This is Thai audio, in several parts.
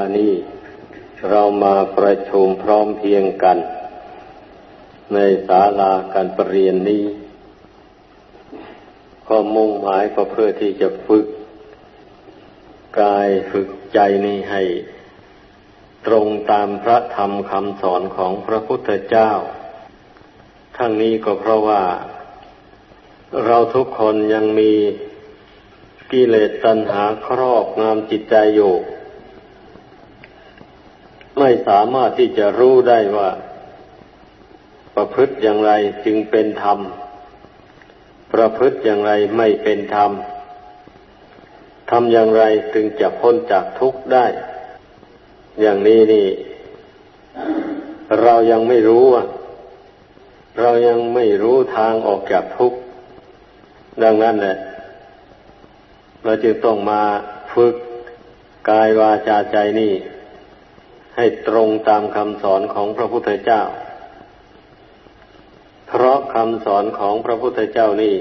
านี้เรามาประชุมพร้อมเพียงกัน ในศาลาการประเรียนนี้ก็มุ่งหมายก็เพื่อที่จะฝึก กายฝึกใจนี้ให้ ตรงตามพระธรรมคำสอนของพระพุทธเจ้า ทั้งนี้ก็เพราะว่า เราทุกคนยังมีกิเลสตัณหาครอบงำจิตใจอยู่ ไม่สามารถที่จะรู้ได้ว่า ประพฤติอย่างไรจึงเป็นธรรม ประพฤติอย่างไรไม่เป็นธรรมทำอย่างไรจึงจะพ้นจากทุกข์ได้ อย่างนี้นี่ เรายังไม่รู้อะเรายังไม่รู้ทางออกจากทุกข์ ดังนั้นแหละ เราจึงต้องมาฝึกกายวาจาใจนี่ ให้ตรงตามคำสอนของพระพุทธเจ้า เพราะคำสอนของพระพุทธเจ้านี่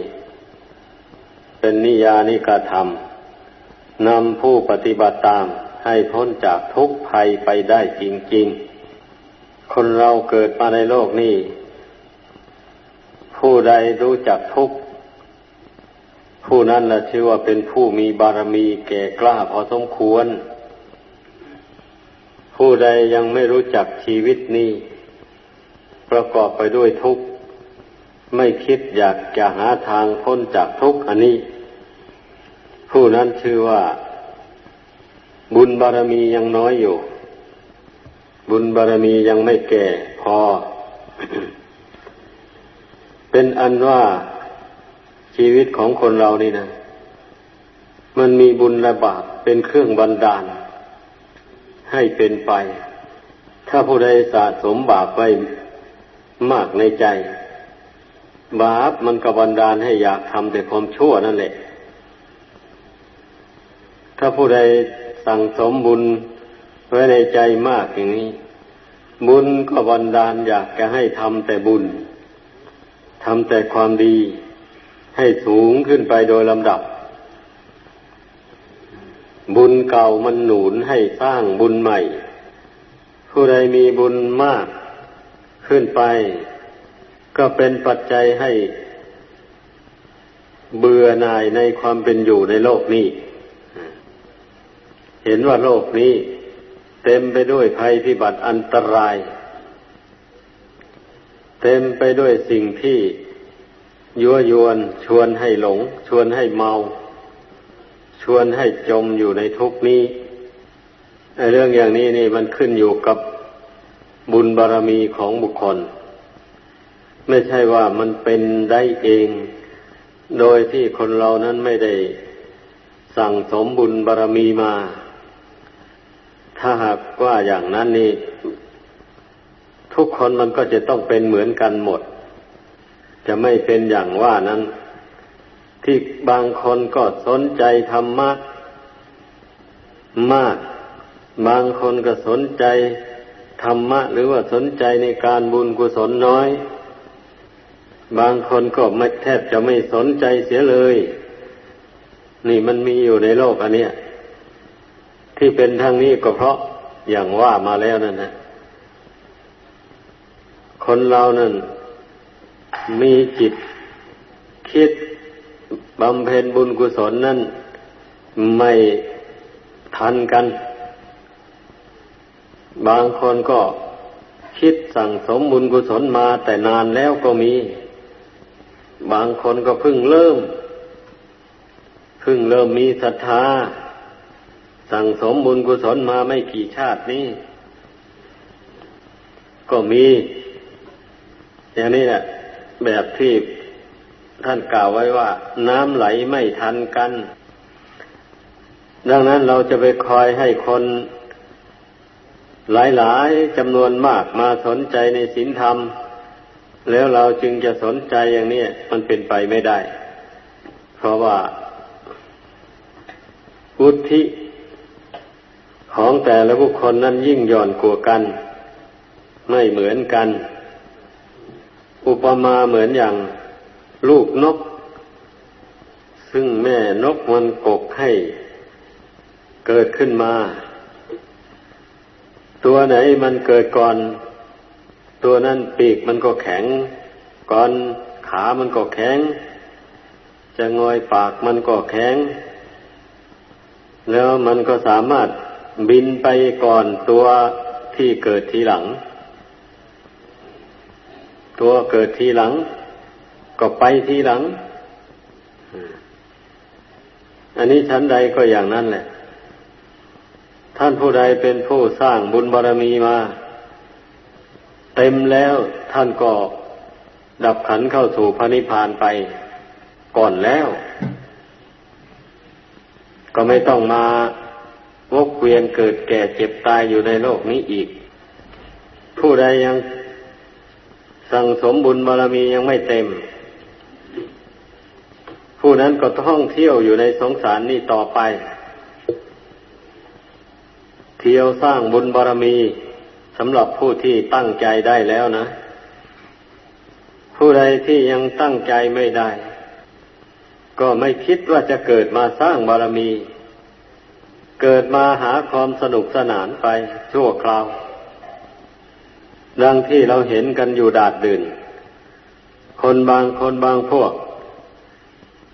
เป็นนิยานิกาธรรมนำผู้ปฏิบัติตามให้พ้นจากทุกภัยไปได้จริง ๆ คนเราเกิดมาในโลกนี้ ผู้ใดรู้จักทุกผู้นั้นละชื่อว่าเป็นผู้มีบารมีแก่กล้าพอสมควร ผู้ใดยังไม่รู้จักชีวิตนี้ ประกอบไปด้วยทุกข์ ไม่คิดอยากจะหาทางพ้นจากทุกข์อันนี้ ผู้นั้นชื่อว่า บุญบารมียังน้อยอยู่ บุญบารมียังไม่แก่พอ เป็นอันว่าชีวิตของคนเรานี่นะ มันมีบุญและบาปเป็นเครื่องบันดาล ให้เป็นไป ถ้าผู้ใดสะสมบาปไว้มากในใจ บาปมันกบันดาลให้อยากทำแต่ความชั่วนั่นแหละ ถ้าผู้ใดสั่งสมบุญไว้ในใจมากอย่างนี้ บุญก็บันดาลอยากจะให้ทำแต่บุญทำแต่ความดี ให้สูงขึ้นไปโดยลำดับ บุญเก่ามันหนุนให้สร้างบุญใหม่ ผู้ใดมีบุญมากขึ้นไป ก็เป็นปัจจัยให้ เบื่อหน่ายในความเป็นอยู่ในโลกนี้ เห็นว่าโลกนี้ เต็มไปด้วยภัยพิบัติอันตราย เต็มไปด้วยสิ่งที่ยั่วยวนชวนให้หลง ชวนให้เมา ชวนให้จมอยู่ในทุกนี้เรื่องอย่างนี้นี่มันขึ้นอยู่กับบุญบารรมีของบุคคล ไม่ใช่ว่ามันเป็นได้เอง โดยที่คนเรานั้นไม่ได้สั่งสมบุญบารรมีมา ถ้าหากว่าอย่างนั้นนี่ ทุกคนมันก็จะต้องเป็นเหมือนกันหมด จะไม่เป็นอย่างว่านั้น ที่บางคนก็สนใจธรรมะมาก บางคนก็สนใจธรรมะ หรือว่าสนใจในการบุญกุศลน้อย บางคนก็ไม่แทบจะไม่สนใจเสียเลย นี่มันมีอยู่ในโลกอันเนี้ยที่เป็นทางนี้ก็เพราะอย่างว่ามาแล้วนั่นนะคนเรานั่นมีจิตคิด บำเพ็ญบุญกุศลนั่นไม่ทันกัน บางคนก็คิดสั่งสมบุญกุศลมาแต่นานแล้วก็มี บางคนก็เพิ่งเริ่ม เพิ่งเริ่มมีศรัทธา สั่งสมบุญกุศลมาไม่กี่ชาตินี้ ก็มี อย่างนี้แหละแบบที่ ท่านกล่าวไว้ว่า น้ำไหลไม่ทันกัน ดังนั้นเราจะไปคอยให้คน หลายๆจำนวนมากมาสนใจในศีลธรรม แล้วเราจึงจะสนใจอย่างนี้มันเป็นไปไม่ได้ เพราะว่าวุฒิของแต่ละบุคคลนั้นยิ่งย่อนกว่ากัน ไม่เหมือนกัน อุปมาเหมือนอย่าง ลูกนก ซึ่งแม่นกมันกกให้เกิดขึ้นมา ตัวไหนมันเกิดก่อน ตัวนั้นปีกมันก็แข็ง ก่อนขามันก็แข็ง จะงอยปากมันก็แข็ง แล้วมันก็สามารถบินไปก่อนตัวที่เกิดทีหลัง ตัวเกิดทีหลัง ก็ไปทีหลัง อันนี้ชั้นใดก็อย่างนั้นแหละ ท่านผู้ใดเป็นผู้สร้างบุญบารรมีมา เต็มแล้วท่านก็ดับขันเข้าสู่พระนิพพานไปก่อนแล้ว ก็ไม่ต้องมาวกเวียนเกิดแก่เจ็บตายอยู่ในโลกนี้อีก ผู้ใดยังสั่งสมบุญบารมียังไม่เต็ม ผู้นั้นก็ท่องเที่ยวอยู่ในสงสารนี้ต่อไป เที่ยวสร้างบุญบารมีสำหรับผู้ที่ตั้งใจได้แล้วนะ ผู้ใดที่ยังตั้งใจไม่ได้ ก็ไม่คิดว่าจะเกิดมาสร้างบารมี เกิดมาหาความสนุกสนานไปชั่วคราว ดังที่เราเห็นกันอยู่ดาดดื่น คนบางคนบางพวก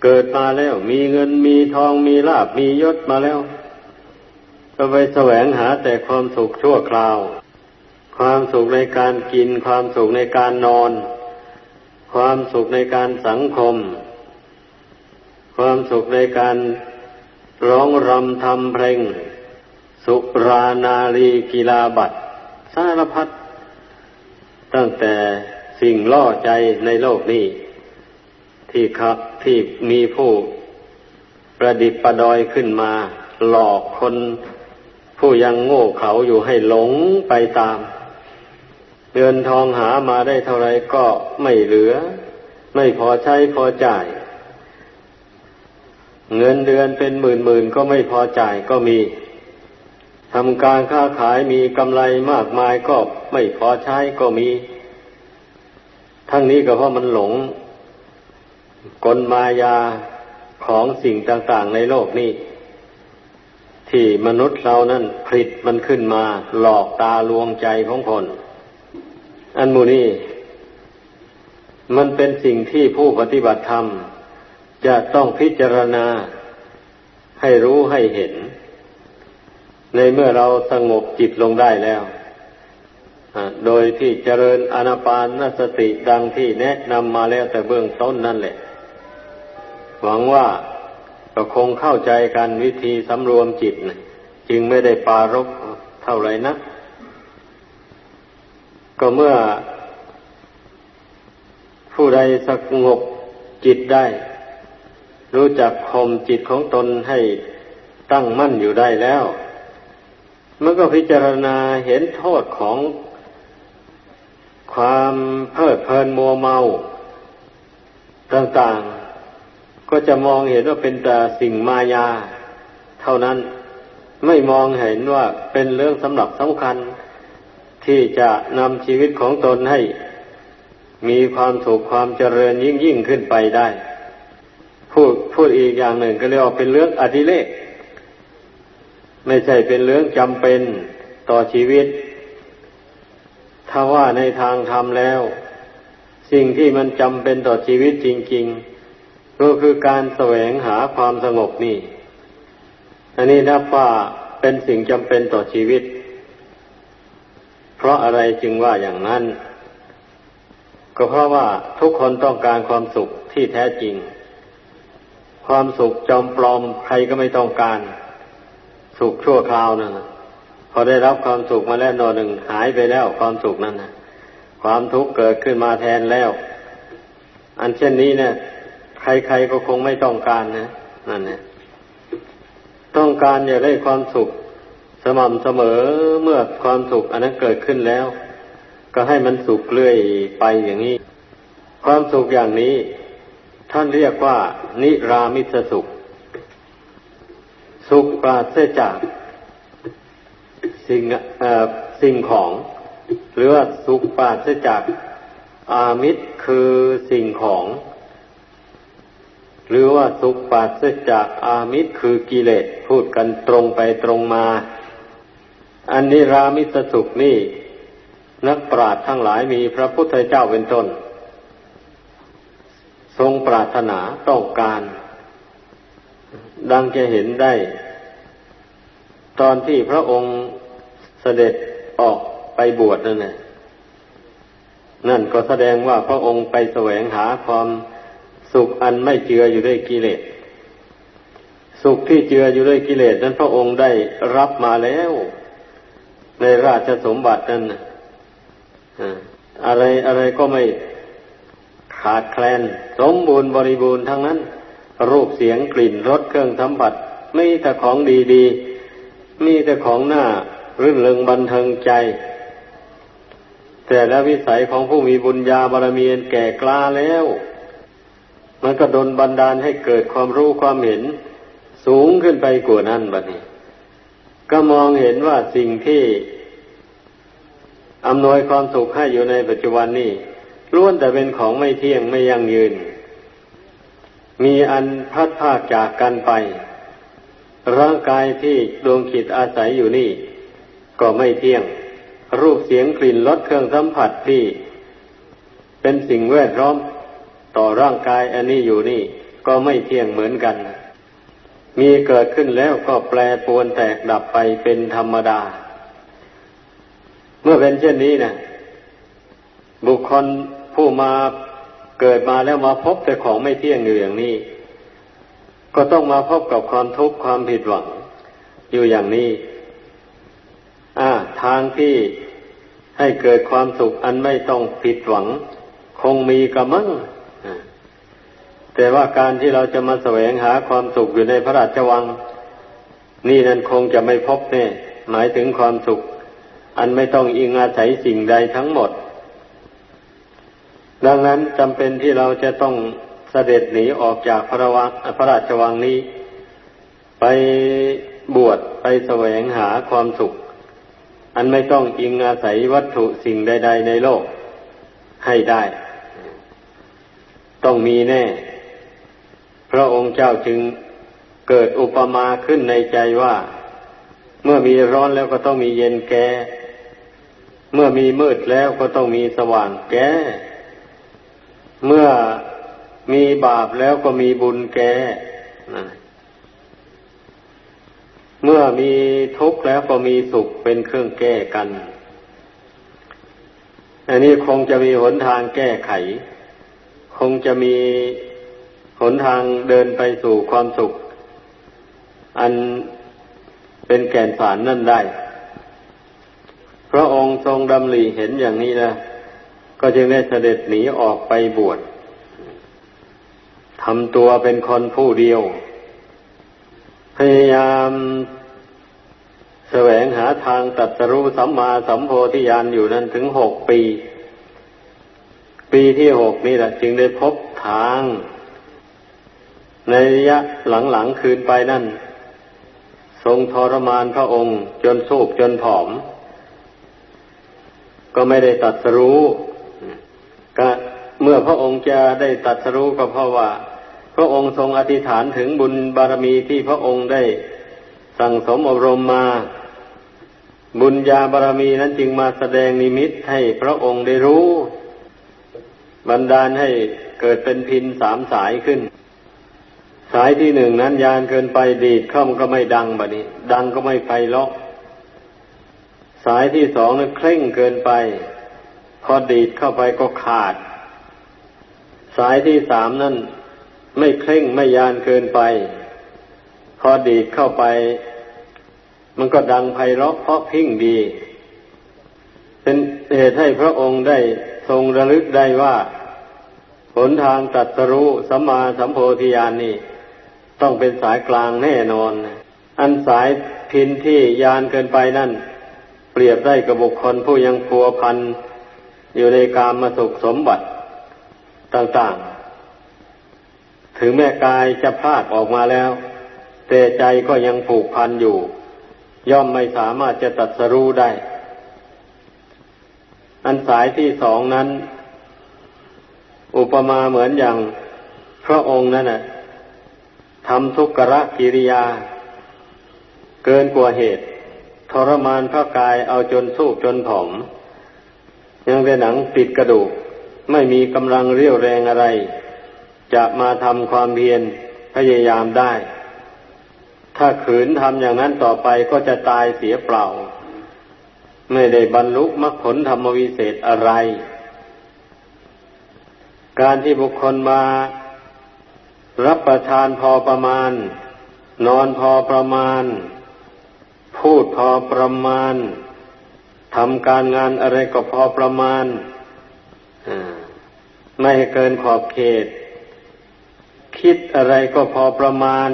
เกิดมาแล้ว มีเงินมีทองมีลาบมียศมาแล้ว ก็ไปแสวงหาแต่ความสุขชั่วคราว ความสุขในการกิน ความสุขในการนอน ความสุขในการสังคม ความสุขในการร้องรำทำเพลง สุรานารีกีฬาบัตรสารพัดตั้งแต่สิ่งล่อใจในโลกนี้ ที่ครับ ที่มีผู้ประดิษฐ์ประดอยขึ้นมา หลอกคนผู้ยังโง่เขาอยู่ให้หลงไปตาม เงินทองหามาได้เท่าไรก็ไม่เหลือ ไม่พอใช้พอจ่าย เงินเดือนเป็นหมื่นหมื่นก็ไม่พอจ่ายก็มีทำการค้าขายมีกำไรมากมายก็ไม่พอใช้ก็มี ทั้งนี้ก็เพราะมันหลง กลมายาของสิ่งต่างๆในโลกนี้ ที่มนุษย์เรานั้นผลิตมันขึ้นมาหลอกตาลวงใจของคน อันมูนี้มันเป็นสิ่งที่ผู้ปฏิบัติธรรม จะต้องพิจารณาให้รู้ให้เห็น ในเมื่อเราสงบจิตลงได้แล้วโดยที่เจริญอนาปานสติดังที่แนะนำมาแล้วแต่เบื้องต้นนั่นแหละ หวังว่าก็คงเข้าใจกันวิธีสำรวมจิตนะจึงไม่ได้ปารกเท่าไรนะก็เมื่อ ผู้ใดสงบจิตได้ รู้จักข่มจิตของตนให้ตั้งมั่นอยู่ได้แล้วมันก็พิจารณาเห็นโทษของความเพลิดเพลินมัวเมา ต่างๆ ก็จะมองเห็นว่าเป็นแต่สิ่งมายา เท่านั้นไม่มองเห็นว่าเป็นเรื่องสำหรับสำคัญ ที่จะนำชีวิตของตนให้ มีความสุขความเจริญยิ่งยิ่งขึ้นไปได้ พูดพูดอีกอย่างหนึ่งก็เรียกว่าเป็นเรื่องอดิเลกไม่ใช่เป็นเรื่องจำเป็นต่อชีวิต ถ้าว่าในทางธรรมแล้ว สิ่งที่มันจำเป็นต่อชีวิตจริง ๆ ก็คือการแสวงหาความสงบนี่ อันนี้นับว่าเป็นสิ่งจำเป็นต่อชีวิต เพราะอะไรจึงว่าอย่างนั้น ก็เพราะว่าทุกคนต้องการความสุขที่แท้จริง ความสุขจอมปลอมใครก็ไม่ต้องการ สุขชั่วคราวนั่นพอได้รับความสุขมาแล้วนอนหนึ่งหายไปแล้วความสุขนั้นนะความทุกข์เกิดขึ้นมาแทนแล้ว อันเช่นนี้เนี่ย ใครๆก็คงไม่ต้องการนะนั่นเนี่ยต้องการอยากได้ความสุข สม่ำเสมอเมื่อความสุข อันนั้นเกิดขึ้นแล้ว ก็ให้มันสุขเรื่อยไปอย่างนี้ ความสุขอย่างนี้ ท่านเรียกว่า นิรามิตสุข สุขปราศจากสิ่งสิ่งของ หรือว่าสุขปราศจากอามิตรคือสิ่งของ หรือว่าสุขปราศจากอามิตรคือกิเลสพูดกันตรงไปตรงมา อันนี้รามิสสุขนี่ นักปราชญ์ทั้งหลายมีพระพุทธเจ้าเป็นต้น ทรงปรารถนาต้องการ ดังจะเห็นได้ ตอนที่พระองค์เสด็จออกไปบวชนั่นแหละนั่นก็แสดงว่าพระองค์ไปแสวงหาความ สุขอันไม่เจืออยู่ด้วยกิเลส สุขที่เจืออยู่ด้วยกิเลสนั้นพระองค์ได้รับมาแล้ว ในราชสมบัตินั้นอะไรอะไรก็ไม่ขาดแคลน สมบูรณ์บริบูรณ์ทั้งนั้น รูปเสียงกลิ่นรสเครื่องสัมผัสมีแต่ของดีๆ มีแต่ของหน้ารื่นเริงบันเทิงใจ แต่และวิสัยของผู้มีบุญญาบารมีแก่กล้าแล้ว มันก็ดนบันดาลให้เกิดความรู้ความเห็น สูงขึ้นไปกว่านั้นบัดนี้ ก็มองเห็นว่าสิ่งที่อำนวยความสุขให้อยู่ในปัจจุบันนี้ล้วนแต่เป็นของไม่เที่ยงไม่ยั่งยืน มีอันพัดภาคจากกันไป ร่างกายที่ดวงขิดอาศัยอยู่นี่ ก็ไม่เที่ยง รูปเสียงกลิ่นรสเครื่องสัมผัสที่ เป็นสิ่งแวดล้อม ต่อร่างกายอันนี้อยู่นี่ ก็ไม่เที่ยงเหมือนกัน มีเกิดขึ้นแล้วก็แปรปวนแตกดับไปเป็นธรรมดา เมื่อเป็นเช่นนี้นะบุคคลผู้มาเกิดมาแล้วมาพบแต่ของไม่เที่ยงอยู่อย่างนี้ ก็ต้องมาพบกับความทุกข์ความผิดหวัง อยู่อย่างนี้ อ่า ทางที่ให้เกิดความสุขอันไม่ต้องผิดหวัง คงมีกระมัง แต่ว่าการที่เราจะมาแสวงหาความสุขอยู่ในพระราชวัง นี่นั่นคงจะไม่พบแน่หมายถึงความสุข อันไม่ต้องอิงอาศัยสิ่งใดทั้งหมด ดังนั้นจำเป็นที่เราจะต้องเสด็จหนีออกจากพระวังพระราชวังนี้ ไปบวชไปแสวงหาความสุข อันไม่ต้องอิงอาศัยวัตถุสิ่งใด ๆ ในโลกให้ได้ ต้องมีแน่ พระองค์เจ้าจึงเกิดอุปมาขึ้นในใจว่า เมื่อมีร้อนแล้วก็ต้องมีเย็นแก่ เมื่อมีมืดแล้วก็ต้องมีสว่างแก่ เมื่อมีบาปแล้วก็มีบุญแก่เมื่อมีทุกข์แล้วก็มีสุขเป็นเครื่องแก้กัน อันนี้คงจะมีหนทางแก้ไข คงจะมีหนทางเดินไปสู่ความสุข อันเป็นแก่นสารนั่นได้ พระองค์ทรงดำริเห็นอย่างนี้นะ ก็จึงได้เสด็จหนีออกไปบวชทำตัวเป็นคนผู้เดียว พยายามแสวงหาทางตัดสรู้สัมมาสัมโพธิญาณอยู่นั้นถึงหกปี ปีที่หกนี่แหละ จึงได้พบทาง ในระยะหลังๆคืนไปนั่น ทรงทรมานพระองค์จนสูบจนผอม ก็ไม่ได้ตัดสรู้ก็เมื่อพระองค์จะได้ตัดสรู้ก็เพราะว่า พระองค์ทรงอธิษฐานถึงบุญบารมีที่พระองค์ได้สั่งสมอบรมมา บุญญาบารมีนั้นจึงมาแสดงนิมิตให้พระองค์ได้รู้ บันดาลให้เกิดเป็นพินสามสายขึ้น สายที่หนึ่งนั้นยานเกินไปดีดเข้ามันก็ไม่ดังแบบนี้ ดังก็ไม่ไปล็อก สายที่สองนั้นเคร่งเกินไป พอดีดเข้าไปก็ขาด สายที่สามนั้นไม่เคร่งไม่ยานเกินไป พอดีดเข้าไป มันก็ดังไพเราะเพราะพิ้งดี เป็นเหตุให้พระองค์ได้ ทรงระลึกได้ว่าหนทางตัดสรู้สัมมาสัมโพธิญาณนี่ต้องเป็นสายกลางแน่นอน อันสายพินที่ยานเกินไปนั่น เปรียบได้กับบุคคลผู้ยังพัวพันอยู่ในกามมาสุขสมบัติต่างๆ ถึงแม่กายจะพลาดออกมาแล้ว แต่ใจก็ยังผูกพันอยู่ ย่อมไม่สามารถจะตัดสรู้ได้ อันสายที่สองนั้น อุปมาเหมือนอย่างพระองค์นั่นนะทำทุกขะกิริยา เกินกว่าเหตุ ทรมานพระกายเอาจนสู้จนผอม ยังแต่หนังติดกระดูก ไม่มีกำลังเรี่ยวแรงอะไร จะมาทำความเพียรพยายามได้ ถ้าขืนทำอย่างนั้นต่อไปก็จะตายเสียเปล่า ไม่ได้บรรลุมรรคผลธรรมวิเศษอะไร การที่บุคคลมารับประทานพอประมาณ นอนพอประมาณ พูดพอประมาณทำการงานอะไรก็พอประมาณไม่ให้เกินขอบเขต คิดอะไรก็พอประมาณ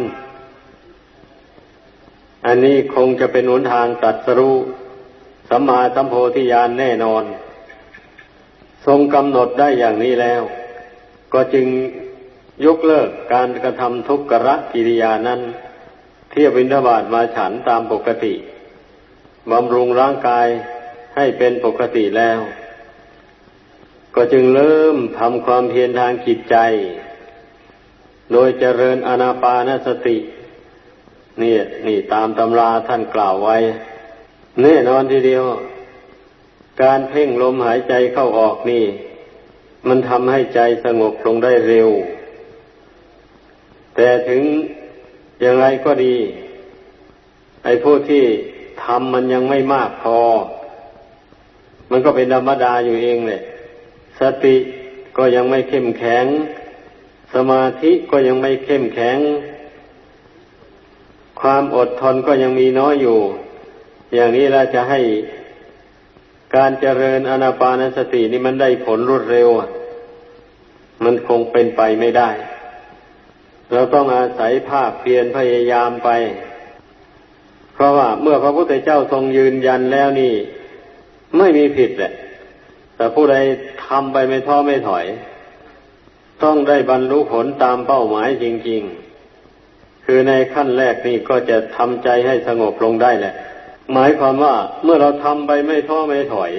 อันนี้คงจะเป็นหนทางตัดสรู้ สัมมาสัมโพธิญาณแน่นอน ทรงกำหนดได้อย่างนี้แล้ว ก็จึงยกเลิกการกระทำทุกขะกิริยานั้น เที่ยวบินทบาทมาฉันตามปกติบำรุงร่างกายให้เป็นปกติแล้ว ก็จึงเริ่มทำความเพียรทางจิตใจ โดยเจริญอนาปานสตินี่นี่ตามตำราท่านกล่าวไว้ แน่นอนทีเดียว การเพ่งลมหายใจเข้าออกนี่ มันทำให้ใจสงบลงได้เร็ว แต่ถึงอย่างไรก็ดี ไอ้ผู้ที่ทำมันยังไม่มากพอ มันก็เป็นธรรมดาอยู่เองเลยสติก็ยังไม่เข้มแข็ง สมาธิก็ยังไม่เข้มแข็ง ความอดทนก็ยังมีน้อยอยู่ อย่างนี้เราจะให้การเจริญอนาปานสตินี่มันได้ผลรวดเร็วมันคงเป็นไปไม่ได้ เราต้องอาศัยภาคเพียรพยายามไป เพราะว่าเมื่อพระพุทธเจ้าทรงยืนยันแล้วนี่ ไม่มีผิดแหละ แต่ผู้ใดทำไปไม่ท้อไม่ถอย ต้องได้บรรลุผลตามเป้าหมายจริง ๆ คือในขั้นแรกนี่ก็จะทำใจให้สงบลงได้แหละ หมายความว่าเมื่อเราทำไปไม่ท้อไม่ถอย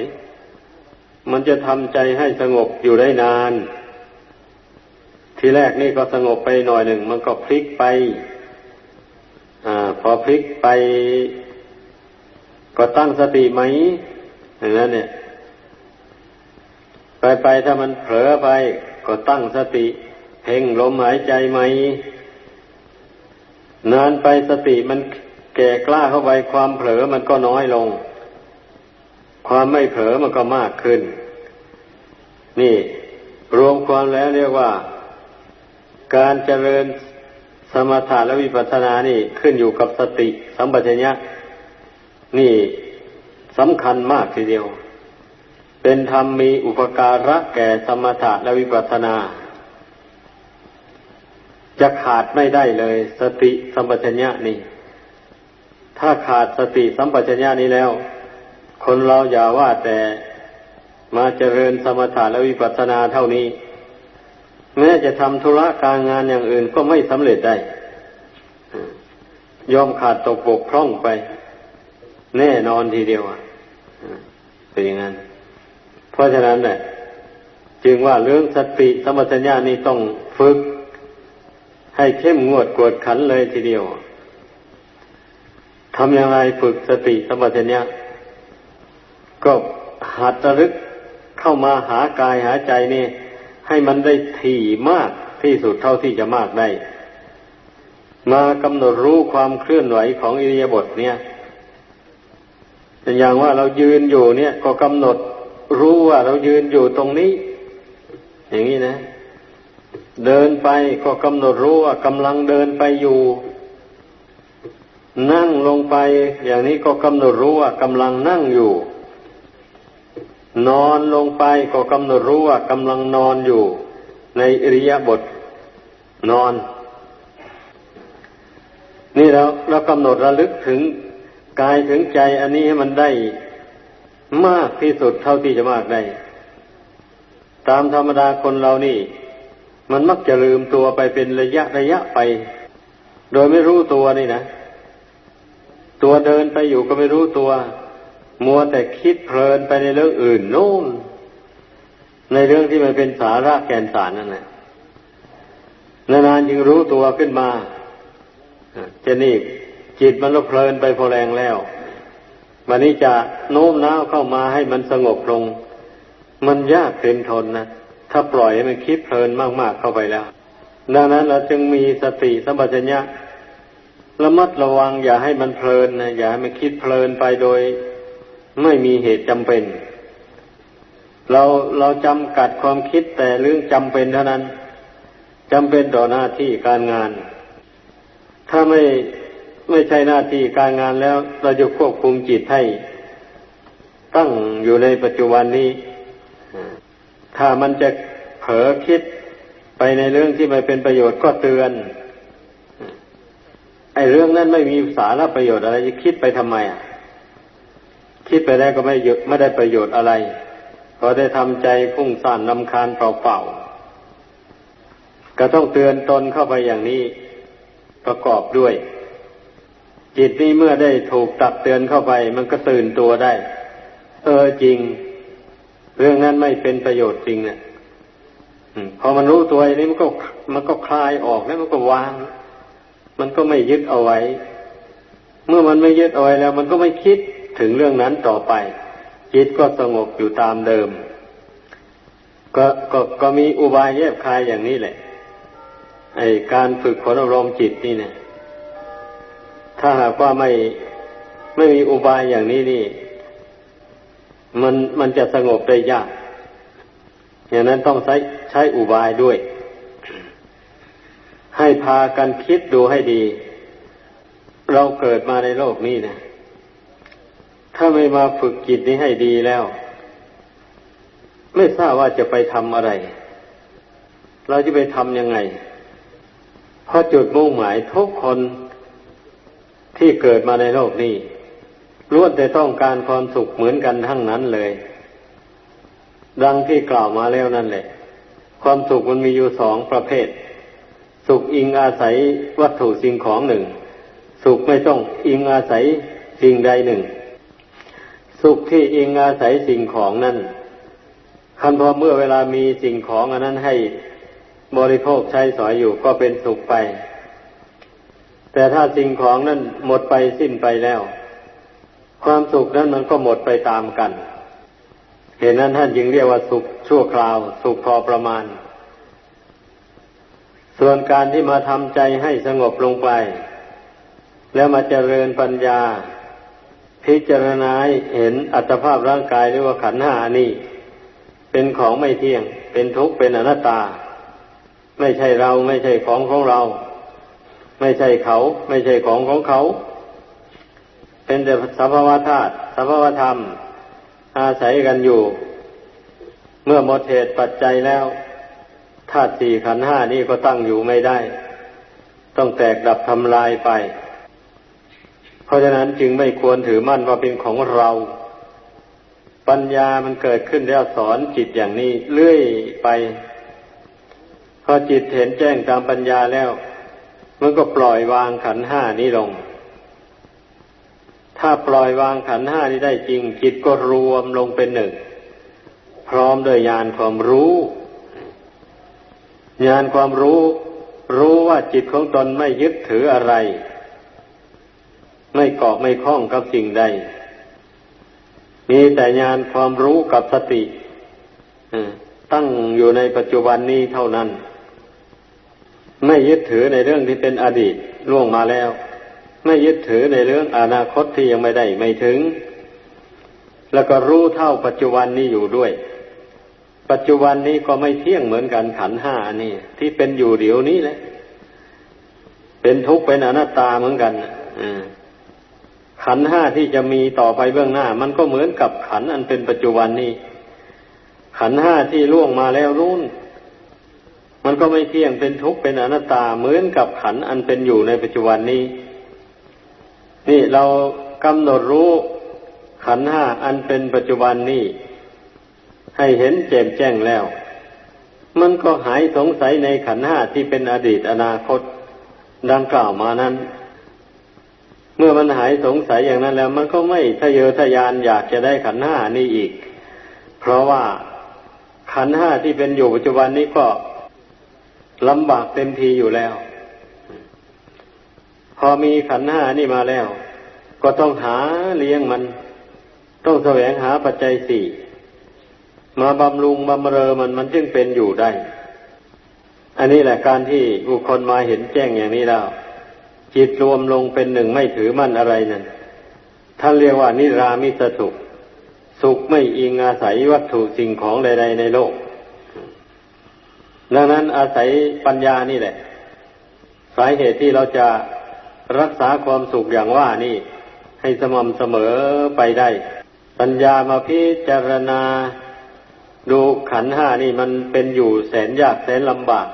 มันจะทำใจให้สงบอยู่ได้นาน ทีแรกนี่ก็สงบไปหน่อยหนึ่ง มันก็พลิกไป อ่า พอพลิกไป ก็ตั้งสติไหมอย่างนั้นเนี่ย ไปไปถ้ามันเผลอไป ก็ตั้งสติ เพ่งลมหายใจไหมนานไปสติมัน แก่กล้าเข้าไปความเผลอมันก็น้อยลง ความไม่เผลอมันก็มากขึ้น นี่ รวมความแล้วเรียกว่า การเจริญสมถะและวิปัสสนานี่ขึ้นอยู่กับสติสัมปชัญญะนี่สำคัญมากทีเดียว เป็นธรรมมีอุปการะแก่สมถะและวิปัสสนา จะขาดไม่ได้เลย สติสัมปชัญญะนี่ ถ้าขาดสติสัมปชัญญะนี้แล้ว คนเราอย่าว่าแต่มาเจริญสมถะและวิปัสสนาเท่านี้ แม้จะทำธุระการงานอย่างอื่นก็ไม่สำเร็จได้ ยอมขาดตกบกพร่องไป แน่นอนทีเดียวเป็นอย่างนั้น เพราะฉะนั้นเนี่ยจึงว่าเรื่องสติสมัญญานี่ต้องฝึก ให้เข้มงวดกวดขันเลยทีเดียว ทำอย่างไรฝึกสติสมัญญาก็หัดระลึกเข้ามาหากายหาใจนี่ ให้มันได้ถี่มากที่สุดเท่าที่จะมากได้ มากำหนดรู้ความเคลื่อนไหวของอิริยาบถเนี่ยอย่างว่าเรายืนอยู่เนี่ย ก็กำหนดรู้ว่าเรายืนอยู่ตรงนี้ อย่างนี้นะ เดินไปก็กำหนดรู้ว่ากำลังเดินไปอยู่ นั่งลงไปอย่างนี้ก็กำหนดรู้ว่ากำลังนั่งอยู่ นอนลงไปก็กำหนดรู้ว่ากำลังนอนอยู่ ในอริยบทนอน นี่แล้วเรากำหนดระลึกถึงกายถึงใจ อันนี้ให้มันได้มากที่สุดเท่าที่จะมากได้ ตามธรรมดาคนเรานี่ มันมักจะลืมตัวไปเป็นระยะระยะไป โดยไม่รู้ตัวนี่นะ ตัวเดินไปอยู่ก็ไม่รู้ตัว มัวแต่คิดเพลินไปในเรื่องอื่นนู่น ในเรื่องที่มันเป็นสาระแกนสารนั่นแหละนานๆจึงรู้ตัวขึ้นมาจะนี่จิตมันลเพลินไปพอแรงแล้ววันนี้จะโน้มน้าวเข้ามาให้มันสงบลง มันยากเต็มทนนะถ้าปล่อยให้มันคิดเพลินมากๆเข้าไปแล้ว ดังนั้นเราจึงมีสติสัมปชัญญะ ระมัดระวังอย่าให้มันเพลินนะอย่าให้มันคิดเพลินไปโดย ไม่มีเหตุจำเป็น เราเราจำกัดความคิดแต่เรื่องจำเป็นเท่านั้นจำเป็นต่อหน้าที่การงาน ถ้าไม่ไม่ใช่หน้าที่การงานแล้ว เราจะควบคุมจิตให้ตั้งอยู่ในปัจจุบันนี้ ถ้ามันจะเผลอคิดไปในเรื่องที่ไม่เป็นประโยชน์ก็เตือน ไอ้เรื่องนั้นไม่มีสาระประโยชน์อะไรจะคิดไปทำไมอะ คิดไปแล้วก็ไม่หยุดไม่ได้ประโยชน์อะไรก็ได้ทำใจพุ่งซ่านลำคาญเปล่าๆก็ต้องเตือนตนเข้าไปอย่างนี้ประกอบด้วย จิตนี้เมื่อได้ถูกตักเตือนเข้าไป มันก็ตื่นตัวได้ เออจริง เรื่องนั้นไม่เป็นประโยชน์จริงเนะี่ยพอมันรู้ตัวอย่างนี้มันก็ มันก็คลายออกแล้วมันก็วาง มันก็ไม่ยึดเอาไว้ เมื่อมันไม่ยึดเอาไว้แล้ว มันก็ไม่คิดถึงเรื่องนั้นต่อไป จิตก็สงบอยู่ตามเดิม ก็ก็ก็มีอุบายแยบคายอย่างนี้แหละ ไอการฝึกฝนอารมณ์จิตนี่เนี่ย ถ้าหากว่าไม่ไม่มีอุบายอย่างนี้นี่ มันมันจะสงบได้ยากอย่างนั้นต้องใช้ใช้อุบายด้วย ให้พากันคิดดูให้ดี เราเกิดมาในโลกนี้นะถ้าไม่มาฝึกจิตนี้ให้ดีแล้ว ไม่ทราบว่าจะไปทำอะไร เราจะไปทำยังไง เพราะจุดมุ่งหมายทุกคนที่เกิดมาในโลกนี้ล้วนแต่ต้องการความสุขเหมือนกันทั้งนั้นเลย ดังที่กล่าวมาแล้วนั่นแหละ ความสุขมันมีอยู่สองประเภท สุขอิงอาศัยวัตถุสิ่งของหนึ่ง สุขไม่ต้องอิงอาศัยสิ่งใดหนึ่ง สุขที่อิงอาศัยสิ่งของนั้นคันพอเมื่อเวลามีสิ่งของอันนั้นให้บริโภคใช้สอยอยู่ก็เป็นสุขไป แต่ถ้าสิ่งของนั้นหมดไปสิ้นไปแล้ว ความสุขนั้นมันก็หมดไปตามกัน เหตุนั้นท่านจึงเรียกว่าสุขชั่วคราว สุขพอประมาณ ส่วนการที่มาทำใจให้สงบลงไป แล้วมาเจริญปัญญา พิจารณาเห็นอัตภาพร่างกายหรือว่าขันหานี่เป็นของไม่เที่ยง เป็นทุกข์เป็นอนัตตา ไม่ใช่เราไม่ใช่ของของเรา ไม่ใช่เขา ไม่ใช่ของของเขา เป็นแต่สภาวะธาตุสภาวะธรรม อาศัยกันอยู่ เมื่อหมดเหตุปัจจัยแล้ว ธาตุสี่ขันห้านี่ก็ตั้งอยู่ไม่ได้ ต้องแตกดับทำลายไป เพราะฉะนั้นจึงไม่ควรถือมั่นว่าเป็นของเรา ปัญญามันเกิดขึ้นแล้วสอนจิตอย่างนี้เรื่อยไป พอจิตเห็นแจ้งตามปัญญาแล้ว มันก็ปล่อยวางขันห้านี้ลง ถ้าปล่อยวางขันห้านี้ได้จริง จิตก็รวมลงเป็นหนึ่ง พร้อมด้วยญาณความรู้ ญาณความรู้ รู้ว่าจิตของตนไม่ยึดถืออะไร ไม่เกาะไม่คล้องกับสิ่งใด มีแต่ญาณความรู้กับสติตั้งอยู่ในปัจจุบันนี้เท่านั้น ไม่ยึดถือในเรื่องที่เป็นอดีตล่วงมาแล้ว ไม่ยึดถือในเรื่องอนาคตที่ยังไม่ได้ไม่ถึง แล้วก็รู้เท่าปัจจุบันนี้อยู่ด้วย ปัจจุบันนี้ก็ไม่เที่ยงเหมือนกันขันห้านี่ ที่เป็นอยู่เดี๋ยวนี้แหละ เป็นทุกข์เป็นอนัตตาเหมือนกันขันห้าที่จะมีต่อไปเบื้องหน้า มันก็เหมือนกับขันอันเป็นปัจจุบันนี้ ขันห้าที่ล่วงมาแล้วรุ่น มันก็ไม่เที่ยงเป็นทุกข์เป็นอนัตตาเหมือนกับขันอันเป็นอยู่ในปัจจุบันนี้ นี่เรากำหนดรู้ขันห้าอันเป็นปัจจุบันนี้ ให้เห็นแจ่มแจ้งแล้ว มันก็หายสงสัยในขันห้าที่เป็นอดีตอนาคตดังกล่าวมานั้น เมื่อมันหายสงสัยอย่างนั้นแล้ว มันก็ไม่ทะเยอทะยานอยากจะได้ขันห้านี้อีก เพราะว่าขันห้าที่เป็นอยู่ปัจจุบันนี้ก็ลำบากเต็มทีอยู่แล้ว พอมีขันห้านี่มาแล้ว ก็ต้องหาเลี้ยงมัน ต้องแสวงหาปัจจัยสี่ มาบำรุงบำเรอมันมันจึงเป็นอยู่ได้ อันนี้แหละการที่บุคคลมาเห็นแจ้งอย่างนี้แล้วจิตรวมลงเป็นหนึ่งไม่ถือมั่นอะไรนั่นท่านเรียกว่านิรามิสสุข สุขไม่อิงอาศัยวัตถุสิ่งของใด ๆ ในโลก ดังนั้นอาศัยปัญญานี่แหละ สาเหตุที่เราจะรักษาความสุขอย่างว่านี่ ให้สม่ำเสมอไปได้ ปัญญามาพิจารณา ดูขันห้านี่มันเป็นอยู่แสนยากแสนลำบาก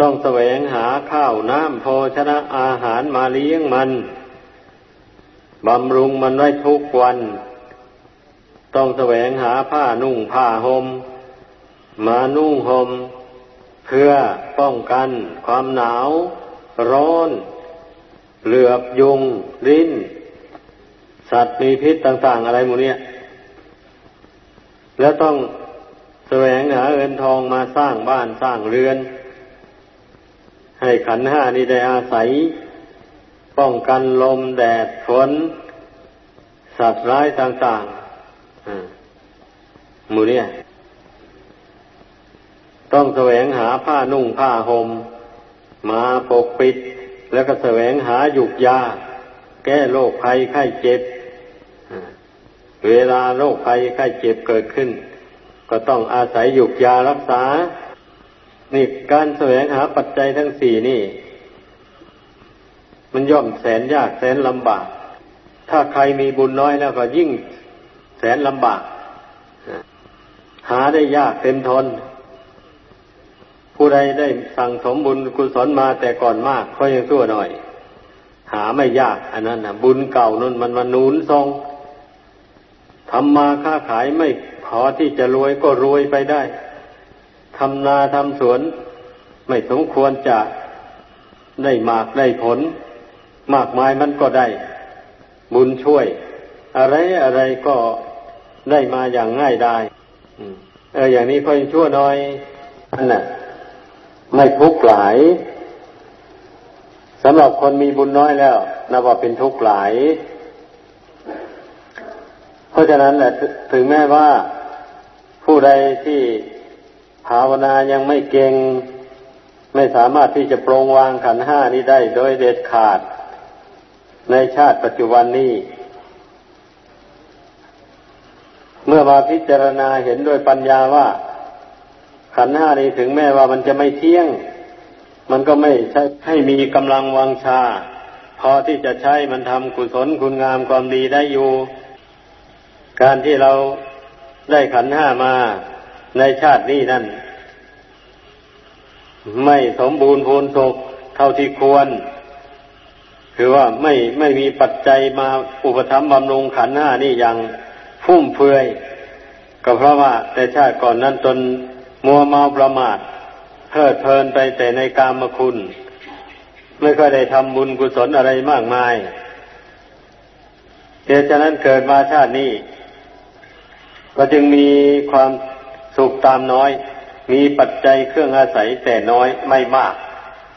ต้องแสวงหาข้าวน้ำโภชนะอาหารมาเลี้ยงมันบำรุงมันไว้ทุกวัน ต้องแสวงหาผ้านุ่งผ้าหม่มมานุ่งหม่มเพื่อป้องกันความหนาว ร้อน เหลือบยุงริ้น สัตว์มีพิษต่าง ๆ อะไรหมดเนี่ย แล้วต้องแสวงหาเงินทองมาสร้างบ้านสร้างเรือน ให้ขันห้านี้ได้อาศัย ป้องกันลมแดดฝนสัตว์ร้ายต่างๆหมูเนี่ย ต้องแสวงหาผ้านุ่งผ้าหม่มมาปกปิด แล้วก็แสวงหาหยุกยา แก้โรคภัยไข้เจ็บ เวลาโรคภัยไข้เจ็บเกิดขึ้น ก็ต้องอาศัยหยุกยารักษา นี่การแสวงหาปัจจัยทั้งสี่นี่ มันย่อมแสนยากแสนลำบาก ถ้าใครมีบุญน้อยแล้วก็ยิ่งแสนลำบาก หาได้ยากเต็มทน ผู้ใดได้สั่งสมบุญกุศลมาแต่ก่อนมากก็ยังชั่วหน่อย หาไม่ยาก อันนั้นนะบุญเก่านั่นมันมานุนทรง ทำมาค้าขายไม่พอที่จะรวยก็รวยไปได้ทำนาทำสวน ไม่สมควรจะได้มากได้ผล มากมายมันก็ได้ บุญช่วย อะไรอะไรก็ได้มาอย่างง่ายได้เอออย่างนี้ค่อยชั่วน้อยนั่นแหละไม่ทุกข์หลายสำหรับคนมีบุญน้อยแล้วนับว่าเป็นทุกข์หลาย ราะฉะนั้นแหละถึงแม้ว่าผู้ใดที่ภาวนายังไม่เก่ง ไม่สามารถที่จะปรงวางขันห้านี้ได้โดยเด็ดขาด ในชาติปัจจุบันนี้ เมื่อมาพิจารณาเห็นโดยปัญญาว่า ขันห้านี้ถึงแม้ว่ามันจะไม่เที่ยง มันก็ไม่ใช่ให้มีกำลังวังชา พอที่จะใช้มันทำกุศลคุณงามความดีได้อยู่ การที่เราได้ขันห้ามาในชาตินี้นั่น ไม่สมบูรณ์พูนศกเท่าที่ควร คือว่าไม่ไม่มีปัจจัยมาอุปถัมภ์บำรุงขันห้านี่อย่างฟุ่มเฟือยก็เพราะว่าแต่ชาติก่อนนั้นตนมัวเมาประมาทเพลิดเพลินไปแต่ในกามคุณ ไม่ค่อยได้ทำบุญกุศลอะไรมากมายเหตุฉะนั้นเกิดมาชาตินี้ ก็จึงมีความสุขตามน้อย มีปัจจัยเครื่องอาศัยแต่น้อยไม่มาก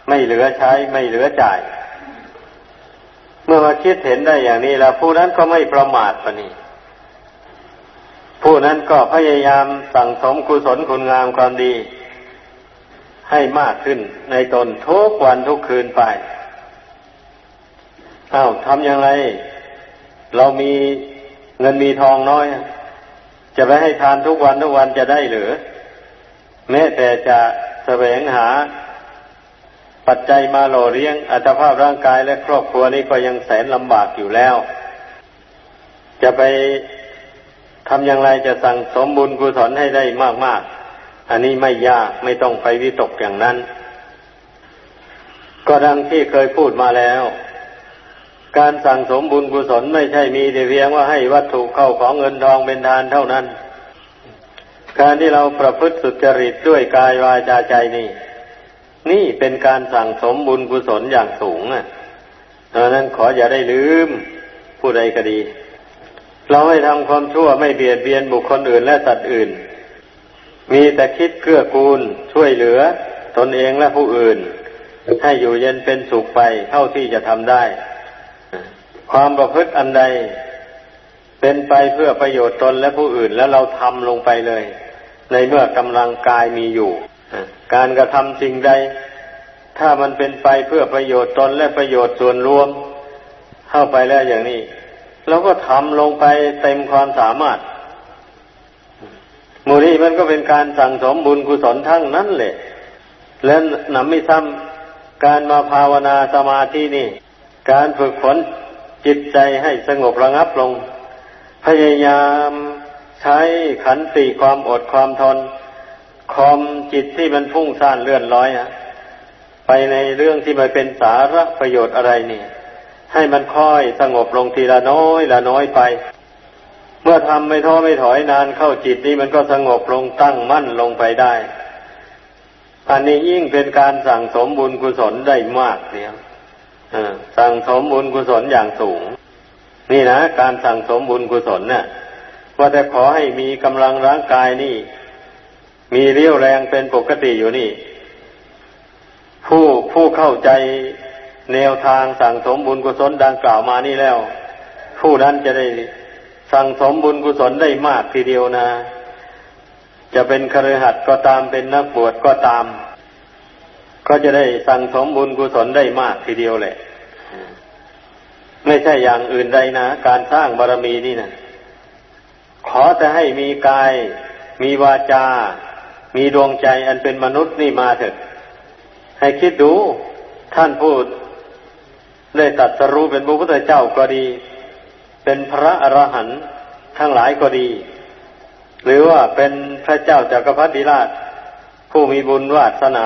ไม่เหลือใช้ไม่เหลือจ่าย เมื่อมาคิดเห็นได้อย่างนี้แล้วผู้นั้นก็ไม่ประมาทปนี่ผู้นั้นก็พยายามสั่งสมกุศลคุณงามความดี ให้มากขึ้นในตนทุกวันทุกคืนไปอา้าวทำอย่างไร เรามีเงินมีทองน้อย จะไปให้ทานทุกวันทุกวันจะได้หรือ แม้แต่จะแสวงหาปัจจัยมาหล่อเลี้ยงอัตภาพร่างกายและครอบครัวนี้ก็ยังแสนลำบากอยู่แล้ว จะไปทำอย่างไรจะสั่งสมบุญกุศลให้ได้มาก ๆ อันนี้ไม่ยากไม่ต้องไปวิตกอย่างนั้น ก็ดังที่เคยพูดมาแล้ว การสั่งสมบุญกุศลไม่ใช่มีแต่เพียงว่าให้วัตถุเข้าของเงินทองเป็นทานเท่านั้น การที่เราประพฤติสุจริตด้วยกายวาจาใจนี่ นี่เป็นการสั่งสมบุญกุศลอย่างสูงอะดังนั้นขออย่าได้ลืมผู้ใดก็ดี เราไม่ทำความชั่วไม่เบียดเบียนบุคคลอื่นและสัตว์อื่น มีแต่คิดเกื้อกูลช่วยเหลือ ตนเองและผู้อื่น ให้อยู่เย็นเป็นสุขไปเท่าที่จะทำได้ ความประพฤติอันใด เป็นไปเพื่อประโยชน์ตนและผู้อื่นแล้วเราทำลงไปเลย ในเมื่อกำลังกายมีอยู่ การกระทำสิ่งใด ถ้ามันเป็นไปเพื่อประโยชน์ตนและประโยชน์ส่วนรวม เข้าไปแล้วอย่างนี้เราก็ทำลงไปเต็มความสามารถมูนี้มันก็เป็นการสั่งสมบุญกุศลทั้งนั้นแหละ และนำไม่ซ้ำการมาภาวนาสมาธินี่ การฝึกฝน จิตใจให้สงบระงับลง พยายามใช้ขันติความอดความทนคอมจิตที่มันพุ่งซ่านเลื่อนลอยอะไปในเรื่องที่มันเป็นสาระประโยชน์อะไรนี่ ให้มันค่อยสงบลงทีละน้อยละน้อยไป เมื่อทำไม่ท้อไม่ถอยนานเข้าจิตนี้มันก็สงบลงตั้งมั่นลงไปได้อันนี้ยิ่งเป็นการสั่งสมบุญกุศลได้มากเนี่ย สั่งสมบุญกุศลอย่างสูง นี่นะการสั่งสมบุญกุศลเนี่ยว่าแต่ขอให้มีกำลังร่างกายนี่ มีเรี่ยวแรงเป็นปกติอยู่นี่ ผู้ผู้เข้าใจแนวทางสั่งสมบุญกุศลดังกล่าวมานี่แล้ว ผู้นั้นจะได้สั่งสมบุญกุศลได้มากทีเดียวนะ จะเป็นคฤหัสถ์ก็ตามเป็นนักบวชก็ตาม ก็จะได้สั่งสมบุญกุศลได้มากทีเดียวแหละ ไม่ใช่อย่างอื่นใดนะ การสร้างบารรมีนี่นะขอแต่ให้มีกาย มีวาจา มีดวงใจอันเป็นมนุษย์นี่มาเถิดให้คิดดูท่านพูดได้ตัดสรู้เป็นพระพุทธเจ้าก็ดี เป็นพระอรหันต์ทั้งหลายก็ดี หรือว่าเป็นพระเจ้าจากักรพรรดิราช ผู้มีบุญวาสนา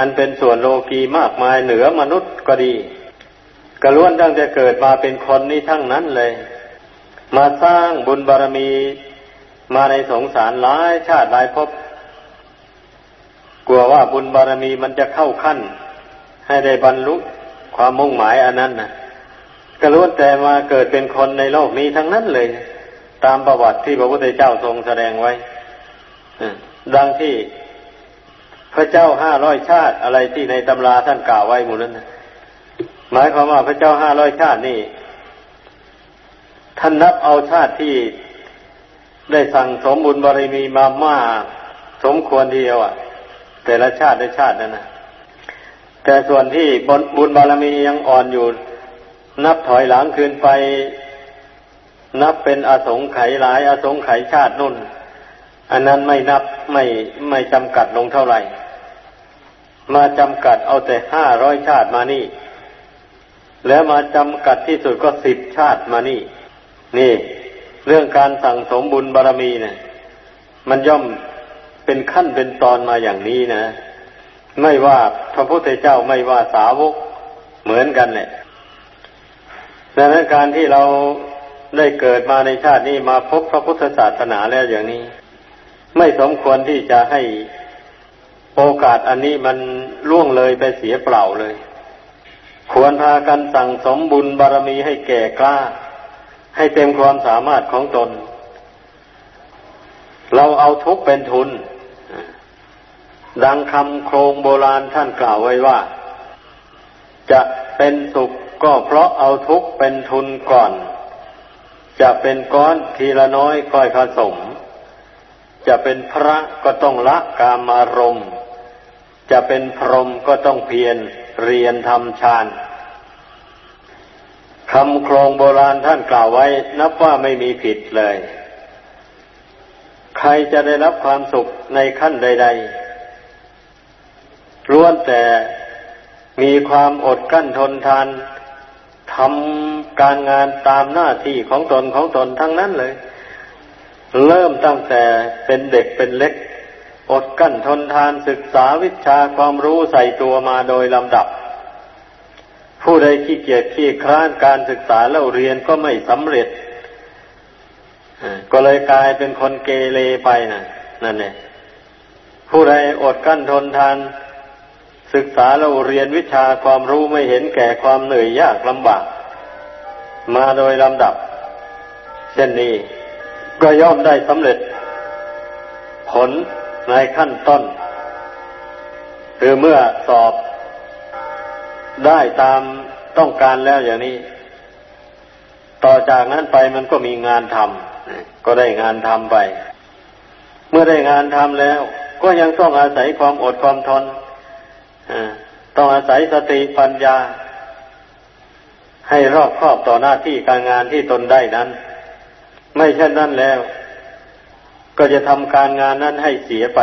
อันเป็นส่วนโลกีมากมายเหนือมนุษย์ก็ดีกระล้วนตั้งแต่เกิดมาเป็นคนนี้ทั้งนั้นเลย มาสร้างบุญบารมีมาในสงสารหลายชาติหลายภพกลัวว่าบุญบารมีมันจะเข้าขั้น ให้ได้บรรลุความมุ่งหมายอันนั้นนะก็ล้วนแต่มาเกิดเป็นคนในโลกนี้ทั้งนั้นเลย ตามประวัติที่พระพุทธเจ้าทรงแสดงไว้ดังที่ พระเจ้าห้าร้อยชาติอะไรที่ในตำราท่านกล่าวไว้หมดนั้นหมายความว่าพระเจ้าห้าร้อยชาตินี่ ท่านนับเอาชาติที่ได้สั่งสมบุญบารมีมามาสมควรเดียวอะ แต่ละชาติได้ชาตินั่นนะแต่ส่วนที่บุญบารมียังอ่อนอยู่ นับถอยหลังคืนไป นับเป็นอสงไขยหลาย อสงไขยชาตินุ่น อันนั้นไม่นับไม่ไม่จำกัดลงเท่าไหร่ มาจำกัดเอาแต่ห้าร้อยชาติมานี่ แล้วมาจำกัดที่สุดก็สิบชาติมานี่ นี่ เรื่องการสั่งสมบุญบารรมีเนี่ยมันย่อมเป็นขั้นเป็นตอนมาอย่างนี้นะ ไม่ว่าพระพุทธเจ้าไม่ว่าสาวกเหมือนกันเนี่ยดังนั้นการที่เราได้เกิดมาในชาตินี้มาพบพระพุทธศาสนาแล้วอย่างนี้ ไม่สมควรที่จะให้โอกาสอันนี้มันล่วงเลยไปเสียเปล่าเลย ควรพากันสั่งสมบุญบารมีให้แก่กล้า ให้เต็มความสามารถของตน เราเอาทุกเป็นทุน ดังคำโครงโบราณท่านกล่าวไว้ว่า จะเป็นสุขก็เพราะเอาทุกเป็นทุนก่อน จะเป็นก้อนทีละน้อยค่อยผสม จะเป็นพระก็ต้องละกามารมณ์ จะเป็นพรหมก็ต้องเพียรเรียนทำฌานคำโครงโบราณท่านกล่าวไว้ นับว่าไม่มีผิดเลย ใครจะได้รับความสุขในขั้นใด ๆ ล้วนแต่มีความอดกั้นทนทานทำการงานตามหน้าที่ของตนของตนทั้งนั้นเลย เริ่มตั้งแต่เป็นเด็กเป็นเล็ก อดกั้นทนทานศึกษาวิชาความรู้ใส่ตัวมาโดยลำดับ ผู้ใดขี้เกียจขี้คร้านการศึกษาแล้วเรียนก็ไม่สำเร็จก็เลยกลายเป็นคนเกเรไปนะนั่นเองผู้ใดอดกั้นทนทาน ศึกษาเราเรียนวิชาความรู้ไม่เห็นแก่ความเหนื่อยยากลำบาก มาโดยลำดับ เช่นนี้ ก็ย่อมได้สำเร็จ ผลในขั้นต้น คือเมื่อสอบได้ตามต้องการแล้วอย่างนี้ ต่อจากนั้นไปมันก็มีงานทำก็ได้งานทำไป เมื่อได้งานทำแล้ว ก็ยังต้องอาศัยความอดความทนต้องอาศัยสติปัญญา ให้รอบครอบต่อหน้าที่การงานที่ตนได้นั้น ไม่เช่นนั้นแล้ว ก็จะทำการงานนั้นให้เสียไป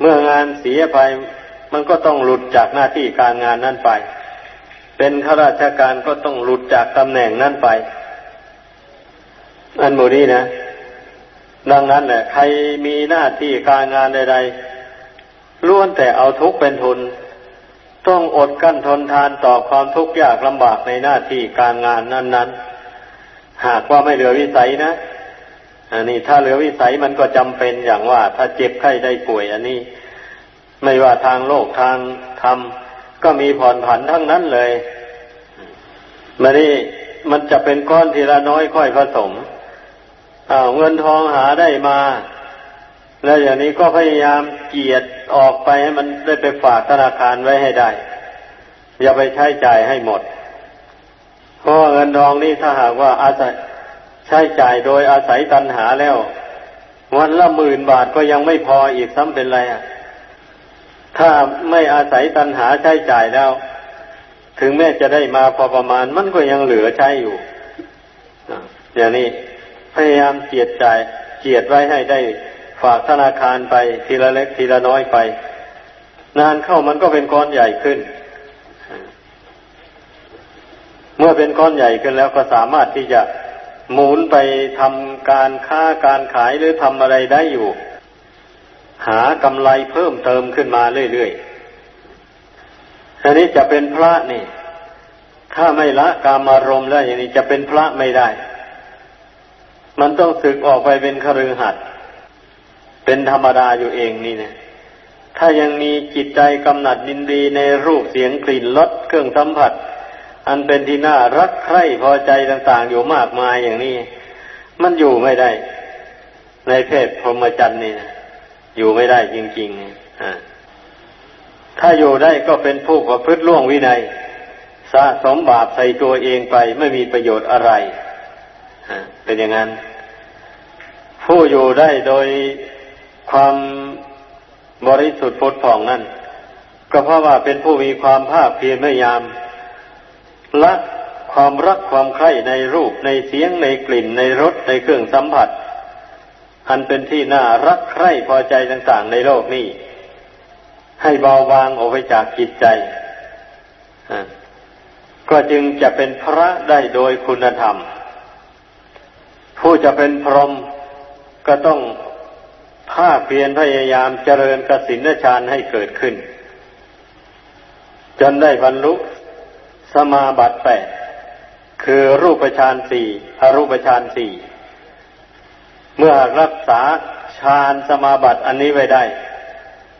เมื่องานเสียไป มันก็ต้องหลุดจากหน้าที่การงานนั้นไป เป็นข้าราชการก็ต้องหลุดจากตำแหน่งนั้นไป อันโมนี้นะ ดังนั้นแหละใครมีหน้าที่การงานใด ๆล้วนแต่เอาทุกข์เป็นทุนต้องอดกั้นทนทานต่อความทุกข์ยากลำบากในหน้าที่การงานนั้น ๆ หากว่าไม่เหลือวิสัยนะอันนี้ถ้าเหลือวิสัยมันก็จำเป็นอย่างว่า ถ้าเจ็บไข้ได้ป่วย อันนี้ ไม่ว่าทางโลกทางธรรมก็มีผ่อนผันทั้งนั้นเลยมานี่มันจะเป็นก้อนทีละน้อยค่อยผสมอ้าเงินทองหาได้มา แล้วอย่างนี้ก็พยายามเกียดออกไปให้มันได้ไปฝากธนาคารไว้ให้ได้ อย่าไปใช้จ่ายให้หมด เพราะเงินทองนี่ถ้าหากว่าอาศัยใช้จ่ายโดยอาศัยตันหาแล้ว วันละหมื่นบาทก็ยังไม่พออีกซ้ำเป็นไรอะ ถ้าไม่อาศัยตันหาใช้จ่ายแล้ว ถึงแม้จะได้มาพอประมาณมันก็ยังเหลือใช้อยู่อย่างนี้พยายามเจียดจ่ายเจียดไว้ให้ได้ฝากธนาคารไปทีละเล็กทีละน้อยไป นานเข้ามันก็เป็นก้อนใหญ่ขึ้น เมื่อเป็นก้อนใหญ่ขึ้นแล้วก็สามารถที่จะหมุนไปทำการค้าการขายหรือทำอะไรได้อยู่ หากำไรเพิ่มเติมขึ้นมาเรื่อยๆอันนี้จะเป็นพระนี่ ถ้าไม่ละกามารมณ์แล้วอย่างนี้จะเป็นพระไม่ได้ มันต้องศึกออกไปเป็นคฤหัสถ์เป็นธรรมดาอยู่เองนี่นะถ้ายังมีจิตใจกำหนัดยินดีในรูปเสียงกลิ่นรสเครื่องสัมผัส อันเป็นที่น่ารักใคร่พอใจต่าง ๆ อยู่มากมายอย่างนี้ มันอยู่ไม่ได้ ในเพศพรหมจรรย์นี่นะอยู่ไม่ได้จริงๆอ่าถ้าอยู่ได้ก็เป็นผู้ประพฤติล่วงวินัย สะสมบาปใส่ตัวเองไปไม่มีประโยชน์อะไรเป็นอย่างนั้น ผู้อยู่ได้โดยความบริสุทธิ์พุทธผ่องนั่น ก็เพราะว่าเป็นผู้มีความภาคเพียรพยายาม ละความรักความใคร่ในรูปในเสียงในกลิ่นในรสในเครื่องสัมผัส อันเป็นที่น่ารักใคร่พอใจต่างๆในโลกนี้ให้เบาบางออกไปจากจิตใจ ก็จึงจะเป็นพระได้โดยคุณธรรม ผู้จะเป็นพรหมก็ต้องภาคเพียรพยายามเจริญกสินฌานให้เกิดขึ้น จนได้บรรลุ สมาบัติแปดคือรูปฌานสี่อรูปฌานสี่เมื่อรักษาฌานสมาบัติอันนี้ไว้ได้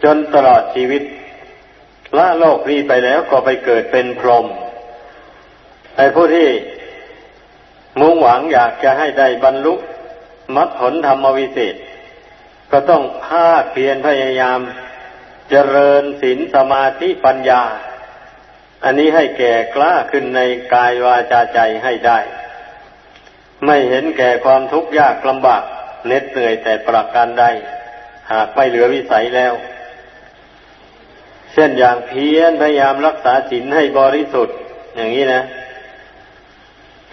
จนตลอดชีวิต ละโลกนี้ไปแล้วก็ไปเกิดเป็นพรหมไอ้ผู้ที่มุ่งหวังอยากจะให้ได้บรรลุมรรคผลธรรมวิเศษ ก็ต้องภาคเพียรพยายาม เจริญศีลสมาธิปัญญา อันนี้ให้แก่กล้าขึ้นในกายวาจาใจให้ได้ ไม่เห็นแก่ความทุกข์ยากลำบากเน็ดเหนื่อยแต่ประการใดหากไม่เหลือวิสัยแล้ว เช่นอย่างเพียรพยายามรักษาศีลให้บริสุทธิ์ อย่างนี้นะ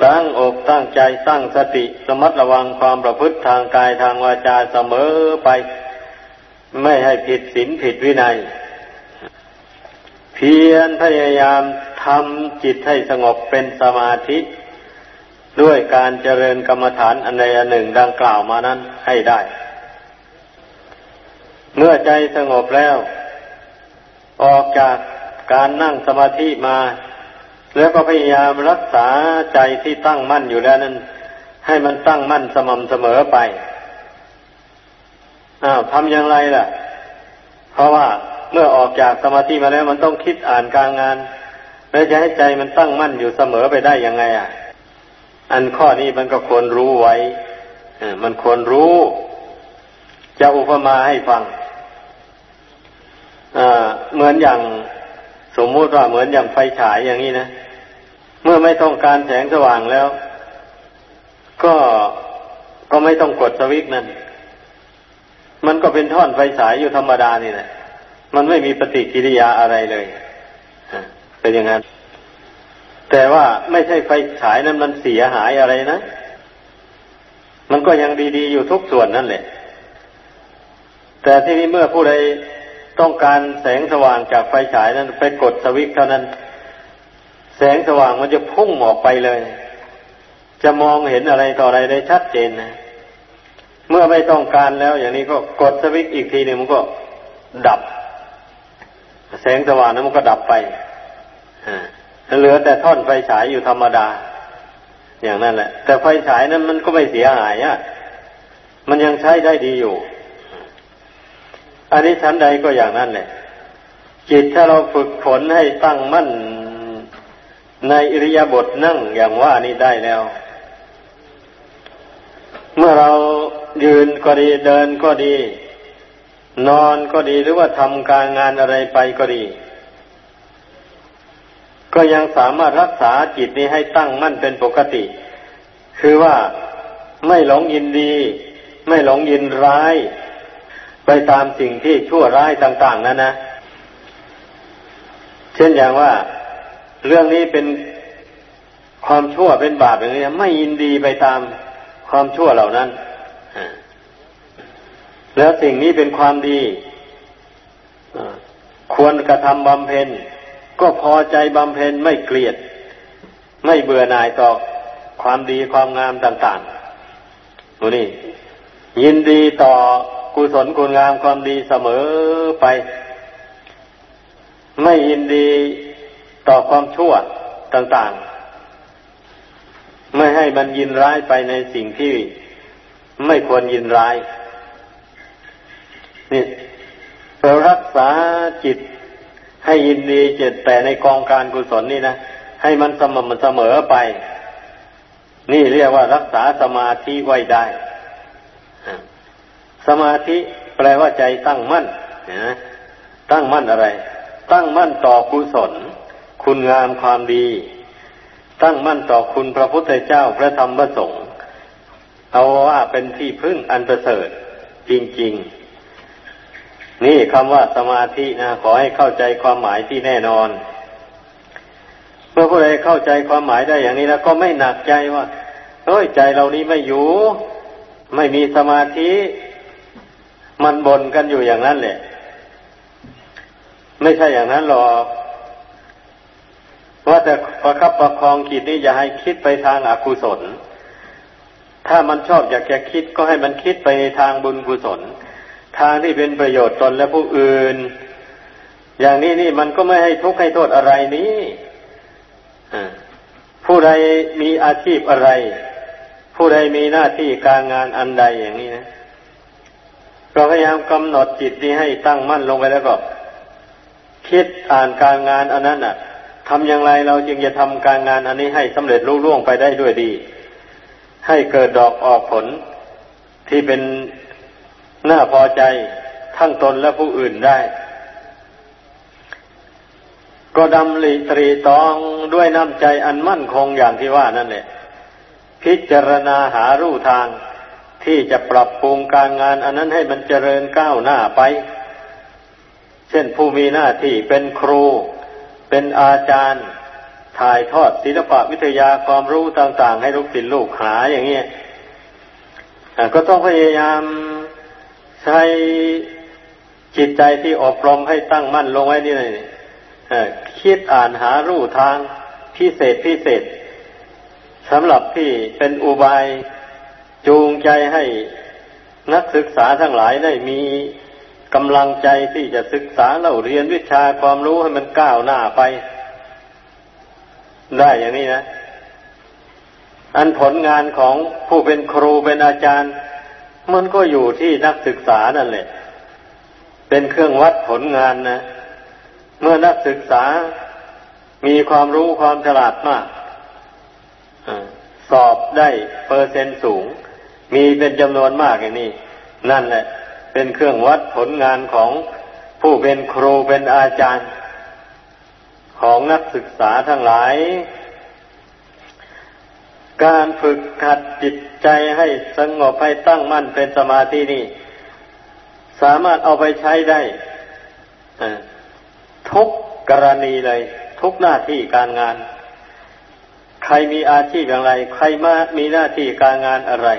ตั้งอกตั้งใจตั้งสติสมัดระวังความประพฤติทางกายทางวาจาเสมอไป ไม่ให้ผิดศีลผิดวินัย เพียรพยายามทำจิตให้สงบเป็นสมาธิ ด้วยการเจริญกรรมฐานอันใดอันหนึ่งดังกล่าวมานั้นให้ได้ เมื่อใจสงบแล้ว ออกจากการนั่งสมาธิมา แล้วก็พยายามรักษาใจที่ตั้งมั่นอยู่แล้วนั้น ให้มันตั้งมั่นสม่ำเสมอไปอ้าวทำอย่างไรล่ะ เพราะว่า เมื่อออกจากสมาธิมาแล้วมันต้องคิดอ่านการงาน แล้วจะให้ใจมันตั้งมั่นอยู่เสมอไปได้ยังไงอะ อันข้อนี้มันก็ควรรู้ไว้มันควรรู้ จะอุปมาให้ฟังเหมือนอย่างสมมติว่าเหมือนอย่างไฟฉายอย่างนี้นะ เมื่อไม่ต้องการแสงสว่างแล้ว ก็ก็ไม่ต้องกดสวิตช์นั่นมันก็เป็นท่อนไฟฉายอยู่ธรรมดานี่แหละ มันไม่มีปฏิกิริยาอะไรเลยเป็นอย่างนั้น แต่ว่าไม่ใช่ไฟฉายนั้นมันเสียหายอะไรนะ มันก็ยังดีๆอยู่ทุกส่วนนั่นแหละ แต่ที่นี้เมื่อผู้ใดต้องการแสงสว่างจากไฟฉายนั้น ไปกดสวิตช์เท่านั้น แสงสว่างมันจะพุ่งออกไปเลย จะมองเห็นอะไรต่ออะไรได้ชัดเจนนะเมื่อไม่ต้องการแล้ว อย่างนี้ก็กดสวิตช์อีกทีหนึ่งมันก็ดับ แสงสว่างนั้นมันก็ดับไปเหลือแต่ท่อนไฟฉายอยู่ธรรมดา อย่างนั้นแหละ แต่ไฟฉายนั้นมันก็ไม่เสียหายอะมันยังใช้ได้ดีอยู่ อันนี้ชั้นใดก็อย่างนั้นแหละจิตถ้าเราฝึกฝนให้ตั้งมั่นในอิริยาบถนั่งอย่างว่านี้ได้แล้ว เมื่อเรายืนก็ดีเดินก็ดี นอนก็ดีหรือว่าทำการงานอะไรไปก็ดี ก็ยังสามารถรักษาจิตนี้ให้ตั้งมั่นเป็นปกติ คือว่าไม่หลงยินดี ไม่หลงยินร้าย ไปตามสิ่งที่ชั่วร้ายต่าง ๆนั้นนะ เช่นอย่างว่าเรื่องนี้เป็นความชั่วเป็นบาปอย่างนี้ ไม่ยินดีไปตามความชั่วเหล่านั้น แล้วสิ่งนี้เป็นความดีควรกระทำบำเพ็ญ ก็พอใจบำเพ็ญไม่เกลียด ไม่เบื่อหน่ายต่อความดีความงามต่างๆดูนี่ ยินดีต่อกุศลคุณงามความดีเสมอไป ไม่ยินดีต่อความชั่วต่างๆ ไม่ให้มันยินร้ายไปในสิ่งที่ไม่ควรยินร้าย นี่เรารักษาจิตให้ยินดีจิตแต่ในกองการกุศลนี่นะให้มันสม่ำเสมอไป นี่เรียกว่ารักษาสมาธิไว้ได้ สมาธิแปลว่าใจตั้งมั่นนะตั้งมั่นอะไร ตั้งมั่นต่อกุศล คุณงามความดี ตั้งมั่นต่อคุณพระพุทธเจ้าพระธรรมพระสงฆ์เอาว่าเป็นที่พึ่งอันประเสริฐจริง ๆ นี่คำว่าสมาธินะขอให้เข้าใจความหมายที่แน่นอน เมื่อผู้ใดเข้าใจความหมายได้อย่างนี้แล้วก็ไม่หนักใจว่าเฮ้ยใจเรานี้ไม่อยู่ ไม่มีสมาธิ มันบ่นกันอยู่อย่างนั้นแหละ ไม่ใช่อย่างนั้นหรอกว่าแต่ประคับประคองจิตนี่อย่าให้คิดไปทางอากุศล ถ้ามันชอบอยากจะคิดก็ให้มันคิดไปทางบุญกุศล ทางที่เป็นประโยชน์ตนและผู้อื่น อย่างนี้นี่มันก็ไม่ให้ทุกข์ให้โทษอะไรนี้ผู้ใดมีอาชีพอะไร ผู้ใดมีหน้าที่การงานอันใดอย่างนี้นะเราพยายามกำหนดจิตนี้ให้ตั้งมั่นลงไปแล้วก็ คิดอ่านการงานอันนั้นอะทำอย่างไรเราจึงจะทำการงานอันนี้ให้สำเร็จรุ่ล่วงไปได้ด้วยดี ให้เกิดดอกออกผลที่เป็น น้าพอใจทั้งตนและผู้อื่นได้ ก็ดำริตรีตองด้วยน้ำใจอันมั่นคงอย่างที่ว่านั่นแหละพิจารณาหารูทางที่จะปรับปรุงการงานอันนั้นให้มันเจริญก้าวหน้าไป เช่นผู้มีหน้าที่เป็นครู เป็นอาจารย์ ถ่ายทอดศิลปะวิทยาความรู้ต่าง ๆ ให้ลูกศิษย์ลูกหาอย่างเงี้ยก็ต้องพยายาม ใช้จิตใจที่อบรมให้ตั้งมั่นลงไว้นี่เลยคิดอ่านหารู้ทางพิเศษพิเศษสำหรับที่เป็นอุบายจูงใจให้นักศึกษาทั้งหลายได้มีกำลังใจที่จะศึกษาเล่าเรียนวิชาความรู้ให้มันก้าวหน้าไป ได้อย่างนี้นะ อันผลงานของผู้เป็นครูเป็นอาจารย์ มันก็อยู่ที่นักศึกษานั่นแหละ เป็นเครื่องวัดผลงานนะ เมื่อนักศึกษามีความรู้ความฉลาดมากสอบได้เปอร์เซ็นต์สูง มีเป็นจำนวนมากอย่างนี้ นั่นแหละ เป็นเครื่องวัดผลงานของผู้เป็นครูเป็นอาจารย์ ของนักศึกษาทั้งหลาย การฝึกขัดจิตใจให้สงบให้ตั้งมั่นเป็นสมาธินี่ สามารถเอาไปใช้ได้ทุกกรณีเลย ทุกหน้าที่การงาน ใครมีอาชีพอย่างไร ใครมามีหน้าที่การงานอะไร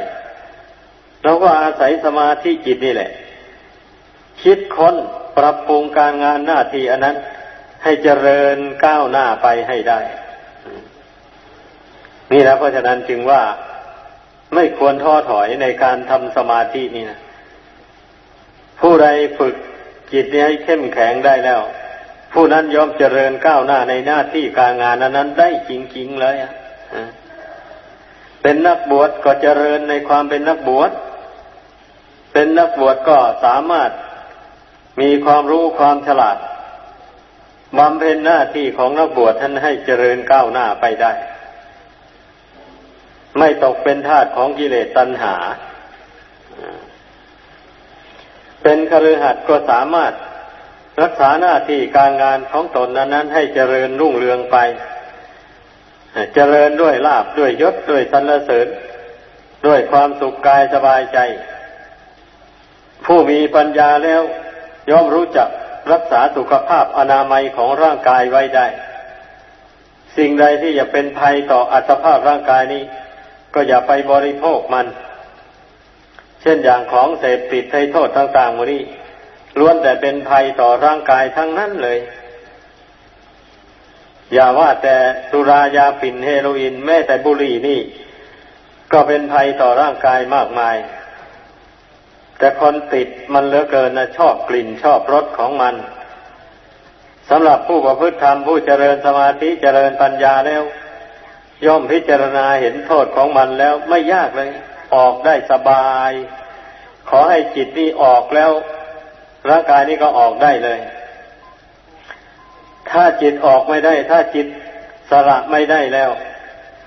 เราก็อาศัยสมาธิจิตนี่แหละ คิดค้นปรับปรุงการงานหน้าที่อันนั้น ให้เจริญก้าวหน้าไปให้ได้ นี่นะเพราะฉะนั้นจึงว่าไม่ควรท้อถอยในการทำสมาธินี่นะผู้ใดฝึกจิตนี้ให้เข้มแข็งได้แล้ว ผู้นั้นยอมเจริญก้าวหน้าในหน้าที่การงานนั้นได้จริงๆเลยอะเป็นนักบวชก็เจริญในความเป็นนักบวช เป็นนักบวชก็สามารถมีความรู้ความฉลาดบำเพ็ญหน้าที่ของนักบวชท่านให้เจริญก้าวหน้าไปได้ ไม่ตกเป็นทาสของกิเลสตัณหา เป็นคฤหัสถ์ก็สามารถรักษาหน้าที่การงานของตนนั้นให้เจริญรุ่งเรืองไป เจริญด้วยลาบด้วยยศด้วยสรรเสริญ ด้วยความสุขกายสบายใจ ผู้มีปัญญาแล้ว ย่อมรู้จักรักษาสุขภาพอนามัยของร่างกายไว้ได้ สิ่งใดที่จะเป็นภัยต่ออัตภาพร่างกายนี้ ก็อย่าไปบริโภคมัน เช่นอย่างของเสพติดให้โทษต่างๆมูนี้ล้วนแต่เป็นภัยต่อร่างกายทั้งนั้นเลย อย่าว่าแต่สุรายาฝิ่นเฮโรอีนแม้แต่บุหรี่นี่ ก็เป็นภัยต่อร่างกายมากมาย แต่คนติดมันเหลือเกินนะชอบกลิ่นชอบรสของมันสำหรับผู้ประพฤติธรรมผู้เจริญสมาธิเจริญปัญญาแล้ว ย่อมพิจารณาเห็นโทษของมันแล้วไม่ยากเลย ออกได้สบาย ขอให้จิตนี่ออกแล้วร่างกายนี้ก็ออกได้เลย ถ้าจิตออกไม่ได้ ถ้าจิตสละไม่ได้แล้ว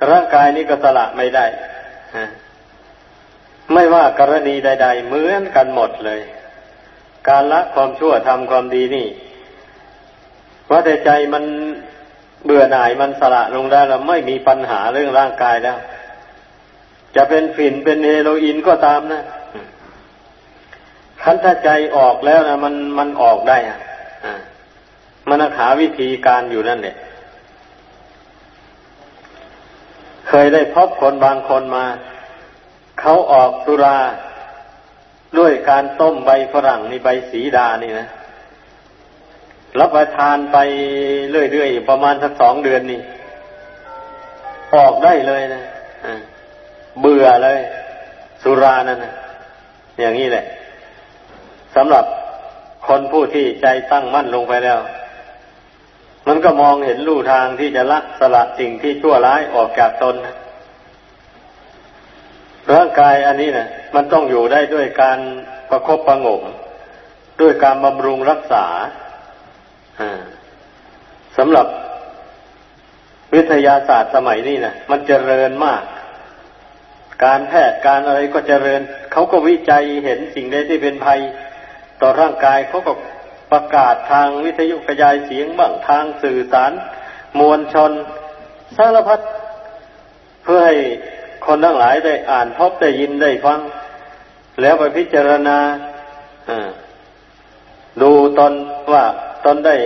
ร่างกายนี้ก็สละไม่ได้ไม่ว่ากรณีใด ๆ เหมือนกันหมดเลย การละความชั่วทำความดีนี่ว่าแต่ใจมัน เบื่อหน่ายมันสละลงได้แล้วไม่มีปัญหาเรื่องร่างกายแล้ว จะเป็นฝิ่นเป็นเฮโรอีนก็ตามนะคันถ้าใจออกแล้วนะมันมันออกได้อะมันหาวิธีการอยู่นั่นเนี่ยเคยได้พบคนบางคนมา เขาออกสุราด้วยการต้มใบฝรั่งนี่ใบสีดานี่นะ รับประทานไปเรื่อยๆประมาณสักสองเดือนนี่ออกได้เลยนะเบื่อเลย สุรานั่นนะอย่างนี้แหละสำหรับคนผู้ที่ใจตั้งมั่นลงไปแล้ว มันก็มองเห็นลู่ทางที่จะละสละสิ่งที่ชั่วร้ายออกจากตนนะร่างกายอันนี้นะมันต้องอยู่ได้ด้วยการประครบประงมด้วยการบำรุงรักษา สำหรับวิทยาศาสตร์สมัยนี้นะมันเจริญมาก การแพทย์การอะไรก็เจริญ เขาก็วิจัยเห็นสิ่งใดที่เป็นภัย ต่อร่างกายเขาก็ประกาศทางวิทยุกระจายเสียงบ้างทางสื่อสาร มวลชน สารพัดเพื่อให้คนทั้งหลายได้อ่านพบได้ยินได้ฟัง แล้วไปพิจารณาดูตนว่า ตนได้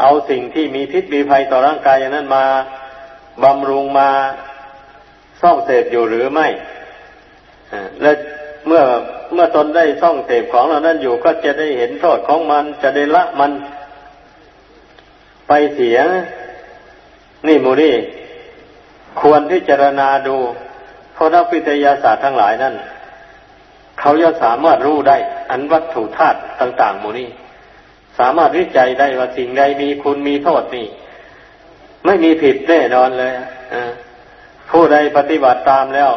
เอาสิ่งที่มีพิษมีภัยต่อร่างกายอย่างนั้นมาบำรุงมาซ่องเสพอยู่หรือไม่และเมื่อเมื่อตนได้ซ่องเสพของเหล่านั้นอยู่ก็จะได้เห็นโทษของมันจะได้ละมันไปเสีย นี่มูนี่ควรพิจารณาดูเพราะนักวิทยาศาสตร์ทั้งหลายนั่น เขาจะสามารถรู้ได้ อันวัตถุธาตุต่าง ๆมูนี้ สามารถวิจัยได้ว่าสิ่งใดมีคุณมีโทษนี่ ไม่มีผิดแน่นอนเลยผู้ใดปฏิบัติตามแล้ว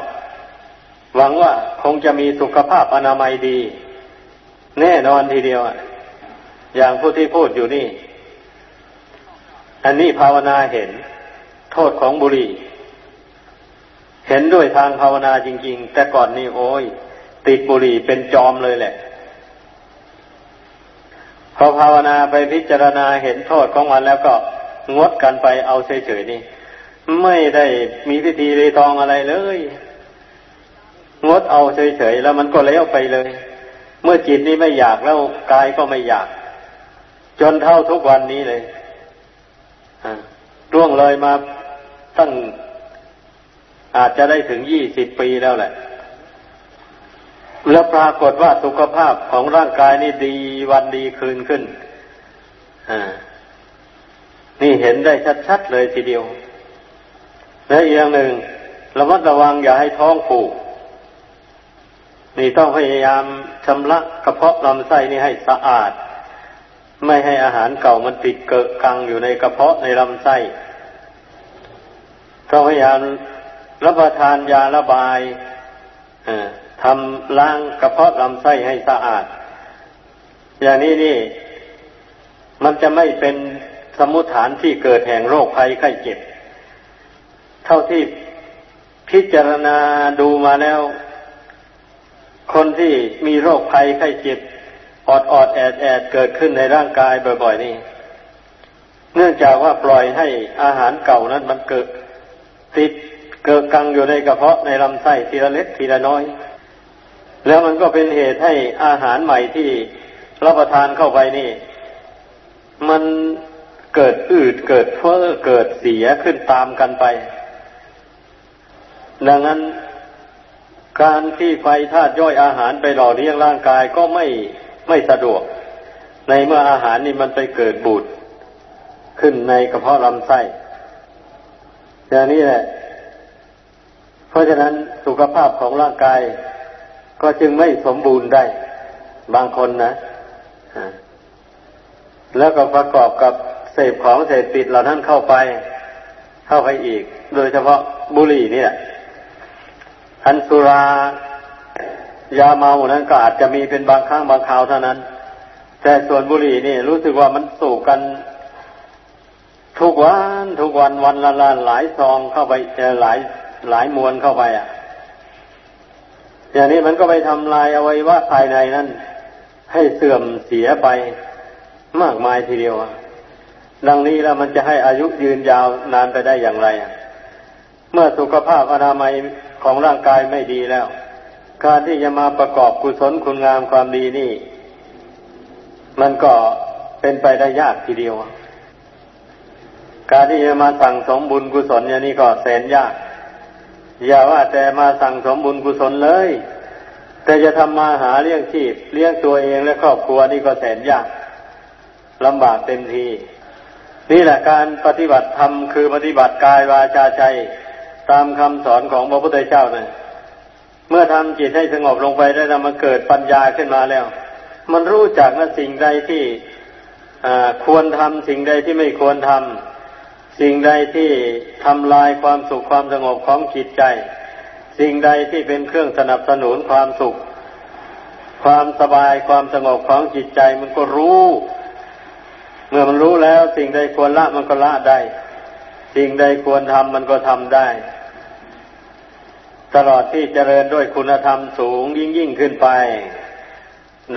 หวังว่าคงจะมีสุขภาพอนามัยดี แน่นอนทีเดียวอย่างผู้ที่พูดอยู่นี่ อันนี้ภาวนาเห็น โทษของบุหรี่เห็นด้วยทางภาวนาจริง ๆ แต่ก่อนนี่โอ้ยติดบุหรี่เป็นจอมเลยแหละ พอภาวนาไปพิจารณาเห็นโทษของมันแล้วก็งดกันไปเอาเฉยๆนี่ ไม่ได้มีพิธีรีตองอะไรเลย งดเอาเฉยๆแล้วมันก็เลี้ยวไปเลย เมื่อจิตนี้ไม่อยากแล้วกายก็ไม่อยาก จนเท่าทุกวันนี้เลยร่วงเลยมาตั้งอาจจะได้ถึงยี่สิบปีแล้วแหละ แล้วปรากฏว่าสุขภาพของร่างกายนี่ดีวันดีคืนขึ้นนี่เห็นได้ชัดๆเลยทีเดียว และอีกอย่างหนึ่งระมัดระวังอย่าให้ท้องผูก นี่ต้องพยายามชำระกระเพาะลำไส้นี่ให้สะอาด ไม่ให้อาหารเก่ามันติดเกิดกังอยู่ในกระเพาะในลำไส้ต้องพยายามรับประทานยาระบายอ่า ทำล้างกระเพาะลำไส้ให้สะอาด อย่างนี้นี่ มันจะไม่เป็นสมุฐานที่เกิดแห่งโรคภัยไข้เจ็บ เท่าที่พิจารณาดูมาแล้ว คนที่มีโรคภัยไข้เจ็บออดออดแอดแอดเกิดขึ้นในร่างกายบ่อยๆนี่ เนื่องจากว่าปล่อยให้อาหารเก่านั้นมันเกิดติดเกิดกังอยู่ในกระเพาะในลำไส้ทีละเล็กทีละน้อย แล้วมันก็เป็นเหตุให้อาหารใหม่ที่รับประทานเข้าไปนี่ มันเกิดอืดเกิดเฟ้อเกิดเสียขึ้นตามกันไป ดังนั้นการที่ไฟธาตุย่อยอาหารไปหล่อเลี้ยงร่างกายก็ไม่ไม่สะดวก ในเมื่ออาหารนี่มันไปเกิดบูดขึ้นในกระเพาะลำไส้อย่างนี้แหละ เพราะฉะนั้นสุขภาพของร่างกาย ก็จึงไม่สมบูรณ์ได้ บางคนนะแล้วก็ประกอบกับเสพของเสพติดเหล่านั้นเข้าไป เข้าไปอีก โดยเฉพาะบุหรี่เนี่ยอันสุรายาเมานั้นก็อาจจะมีเป็นบางครั้งบางคราวเท่านั้น แต่ส่วนบุหรี่นี่ รู้สึกว่ามันสูบกัน ทุกวัน ทุกวันวันละละหลายซองเข้าไปหลายหลายมวนเข้าไปอะ อย่างนี้มันก็ไปทำลายอวัยวะภายในนั้น ให้เสื่อมเสียไปมากมายทีเดียวดังนี้แล้วมันจะให้อายุยืนยาวนานไปได้อย่างไร เมื่อสุขภาพอนามัยของร่างกายไม่ดีแล้ว การที่จะมาประกอบกุศลคุณงามความดีนี่ มันก็เป็นไปได้ยากทีเดียว การที่จะมาสั่งสมบุญกุศลอย่างนี้ก็แสนยาก อย่าว่าแต่มาสั่งสมบุญกุศลเลย แต่จะทำมาหาเลี้ยงชีพ เลี้ยงตัวเองและครอบครัวนี่ก็แสนยากลำบากเต็มที นี่แหละการปฏิบัติธรรมคือปฏิบัติกายวาจาใจตามคำสอนของพระพุทธเจ้านะเมื่อทำจิตให้สงบลงไปได้แล้วมันเกิดปัญญาขึ้นมาแล้ว มันรู้จักว่าสิ่งใดที่ควรทำสิ่งใดที่ไม่ควรทำ สิ่งใดที่ทำลายความสุขความสงบของจิตใจ สิ่งใดที่เป็นเครื่องสนับสนุนความสุข ความสบายความสงบของจิตใจมันก็รู้ เมื่อมันรู้แล้ว สิ่งใดควรละมันก็ละได้ สิ่งใดควรทำมันก็ทำได้ ตลอดที่เจริญด้วยคุณธรรมสูงยิ่งยิ่งขึ้นไป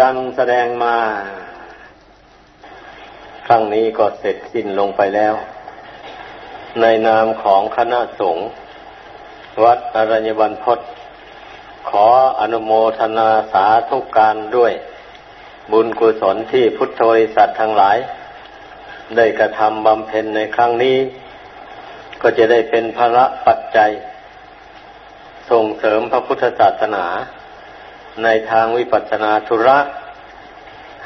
ดังแสดงมา ครั้งนี้ก็เสร็จสิ้นลงไปแล้ว ในนามของคณะสงฆ์วัดอรัญญบันพศขออนุโมทนาสาธุการด้วย บุญกุศลที่พุทธบริษัททั้งหลาย ได้กระทำบำเพ็ญในครั้งนี้ ก็จะได้เป็นภระปัจจัย ส่งเสริมพระพุทธศาสนา ในทางวิปัสสนาธุระ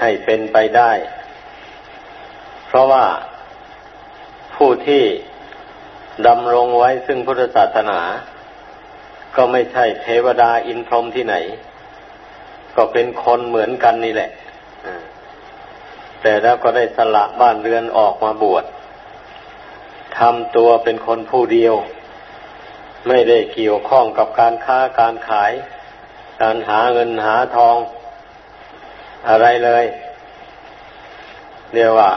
ให้เป็นไปได้ เพราะว่าผู้ที่ ดำรงไว้ซึ่งพุทธศาสนา ก็ไม่ใช่เทวดาอินพรหมที่ไหน ก็เป็นคนเหมือนกันนี่แหละแต่แล้วก็ได้สละบ้านเรือนออกมาบวชทำตัวเป็นคนผู้เดียว ไม่ได้เกี่ยวข้องกับการค้าการขาย การหาเงินหาทอง อะไรเลย เรียกว่า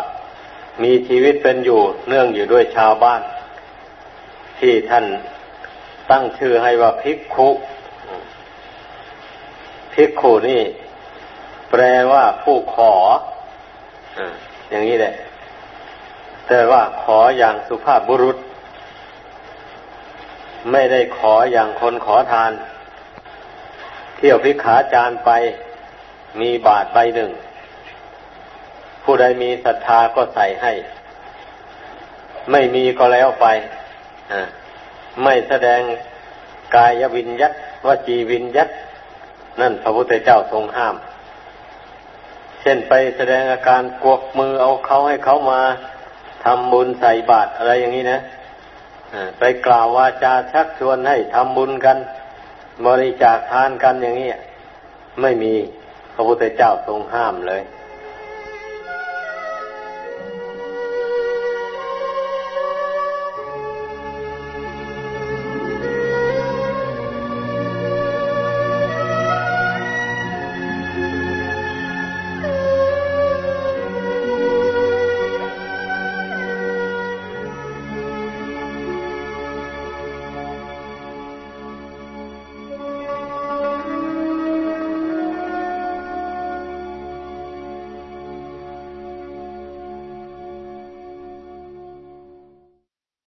มีชีวิตเป็นอยู่เนื่องอยู่ด้วยชาวบ้าน ที่ท่านตั้งชื่อให้ว่าภิกขุภิกขุนี่ แปลว่าผู้ขออย่างนี้แหละ แต่ว่าขออย่างสุภาพบุรุษ ไม่ได้ขออย่างคนขอทาน เที่ยวพิขาจารไปมีบาทใบหนึ่ง ผู้ใดมีศรัทธาก็ใส่ให้ ไม่มีก็แล้วไป ไม่แสดงกายวินยัตวจีวินยัตนั่นพระพุทธเจ้าทรงห้าม เช่นไปแสดงอาการกวกมือเอาเขาให้เขามาทำบุญใส่บาตรอะไรอย่างนี้นะไปกล่าววาจาชักชวนให้ทำบุญกัน บริจาคทานกันอย่างนี้ไม่มีพระพุทธเจ้าทรงห้ามเลย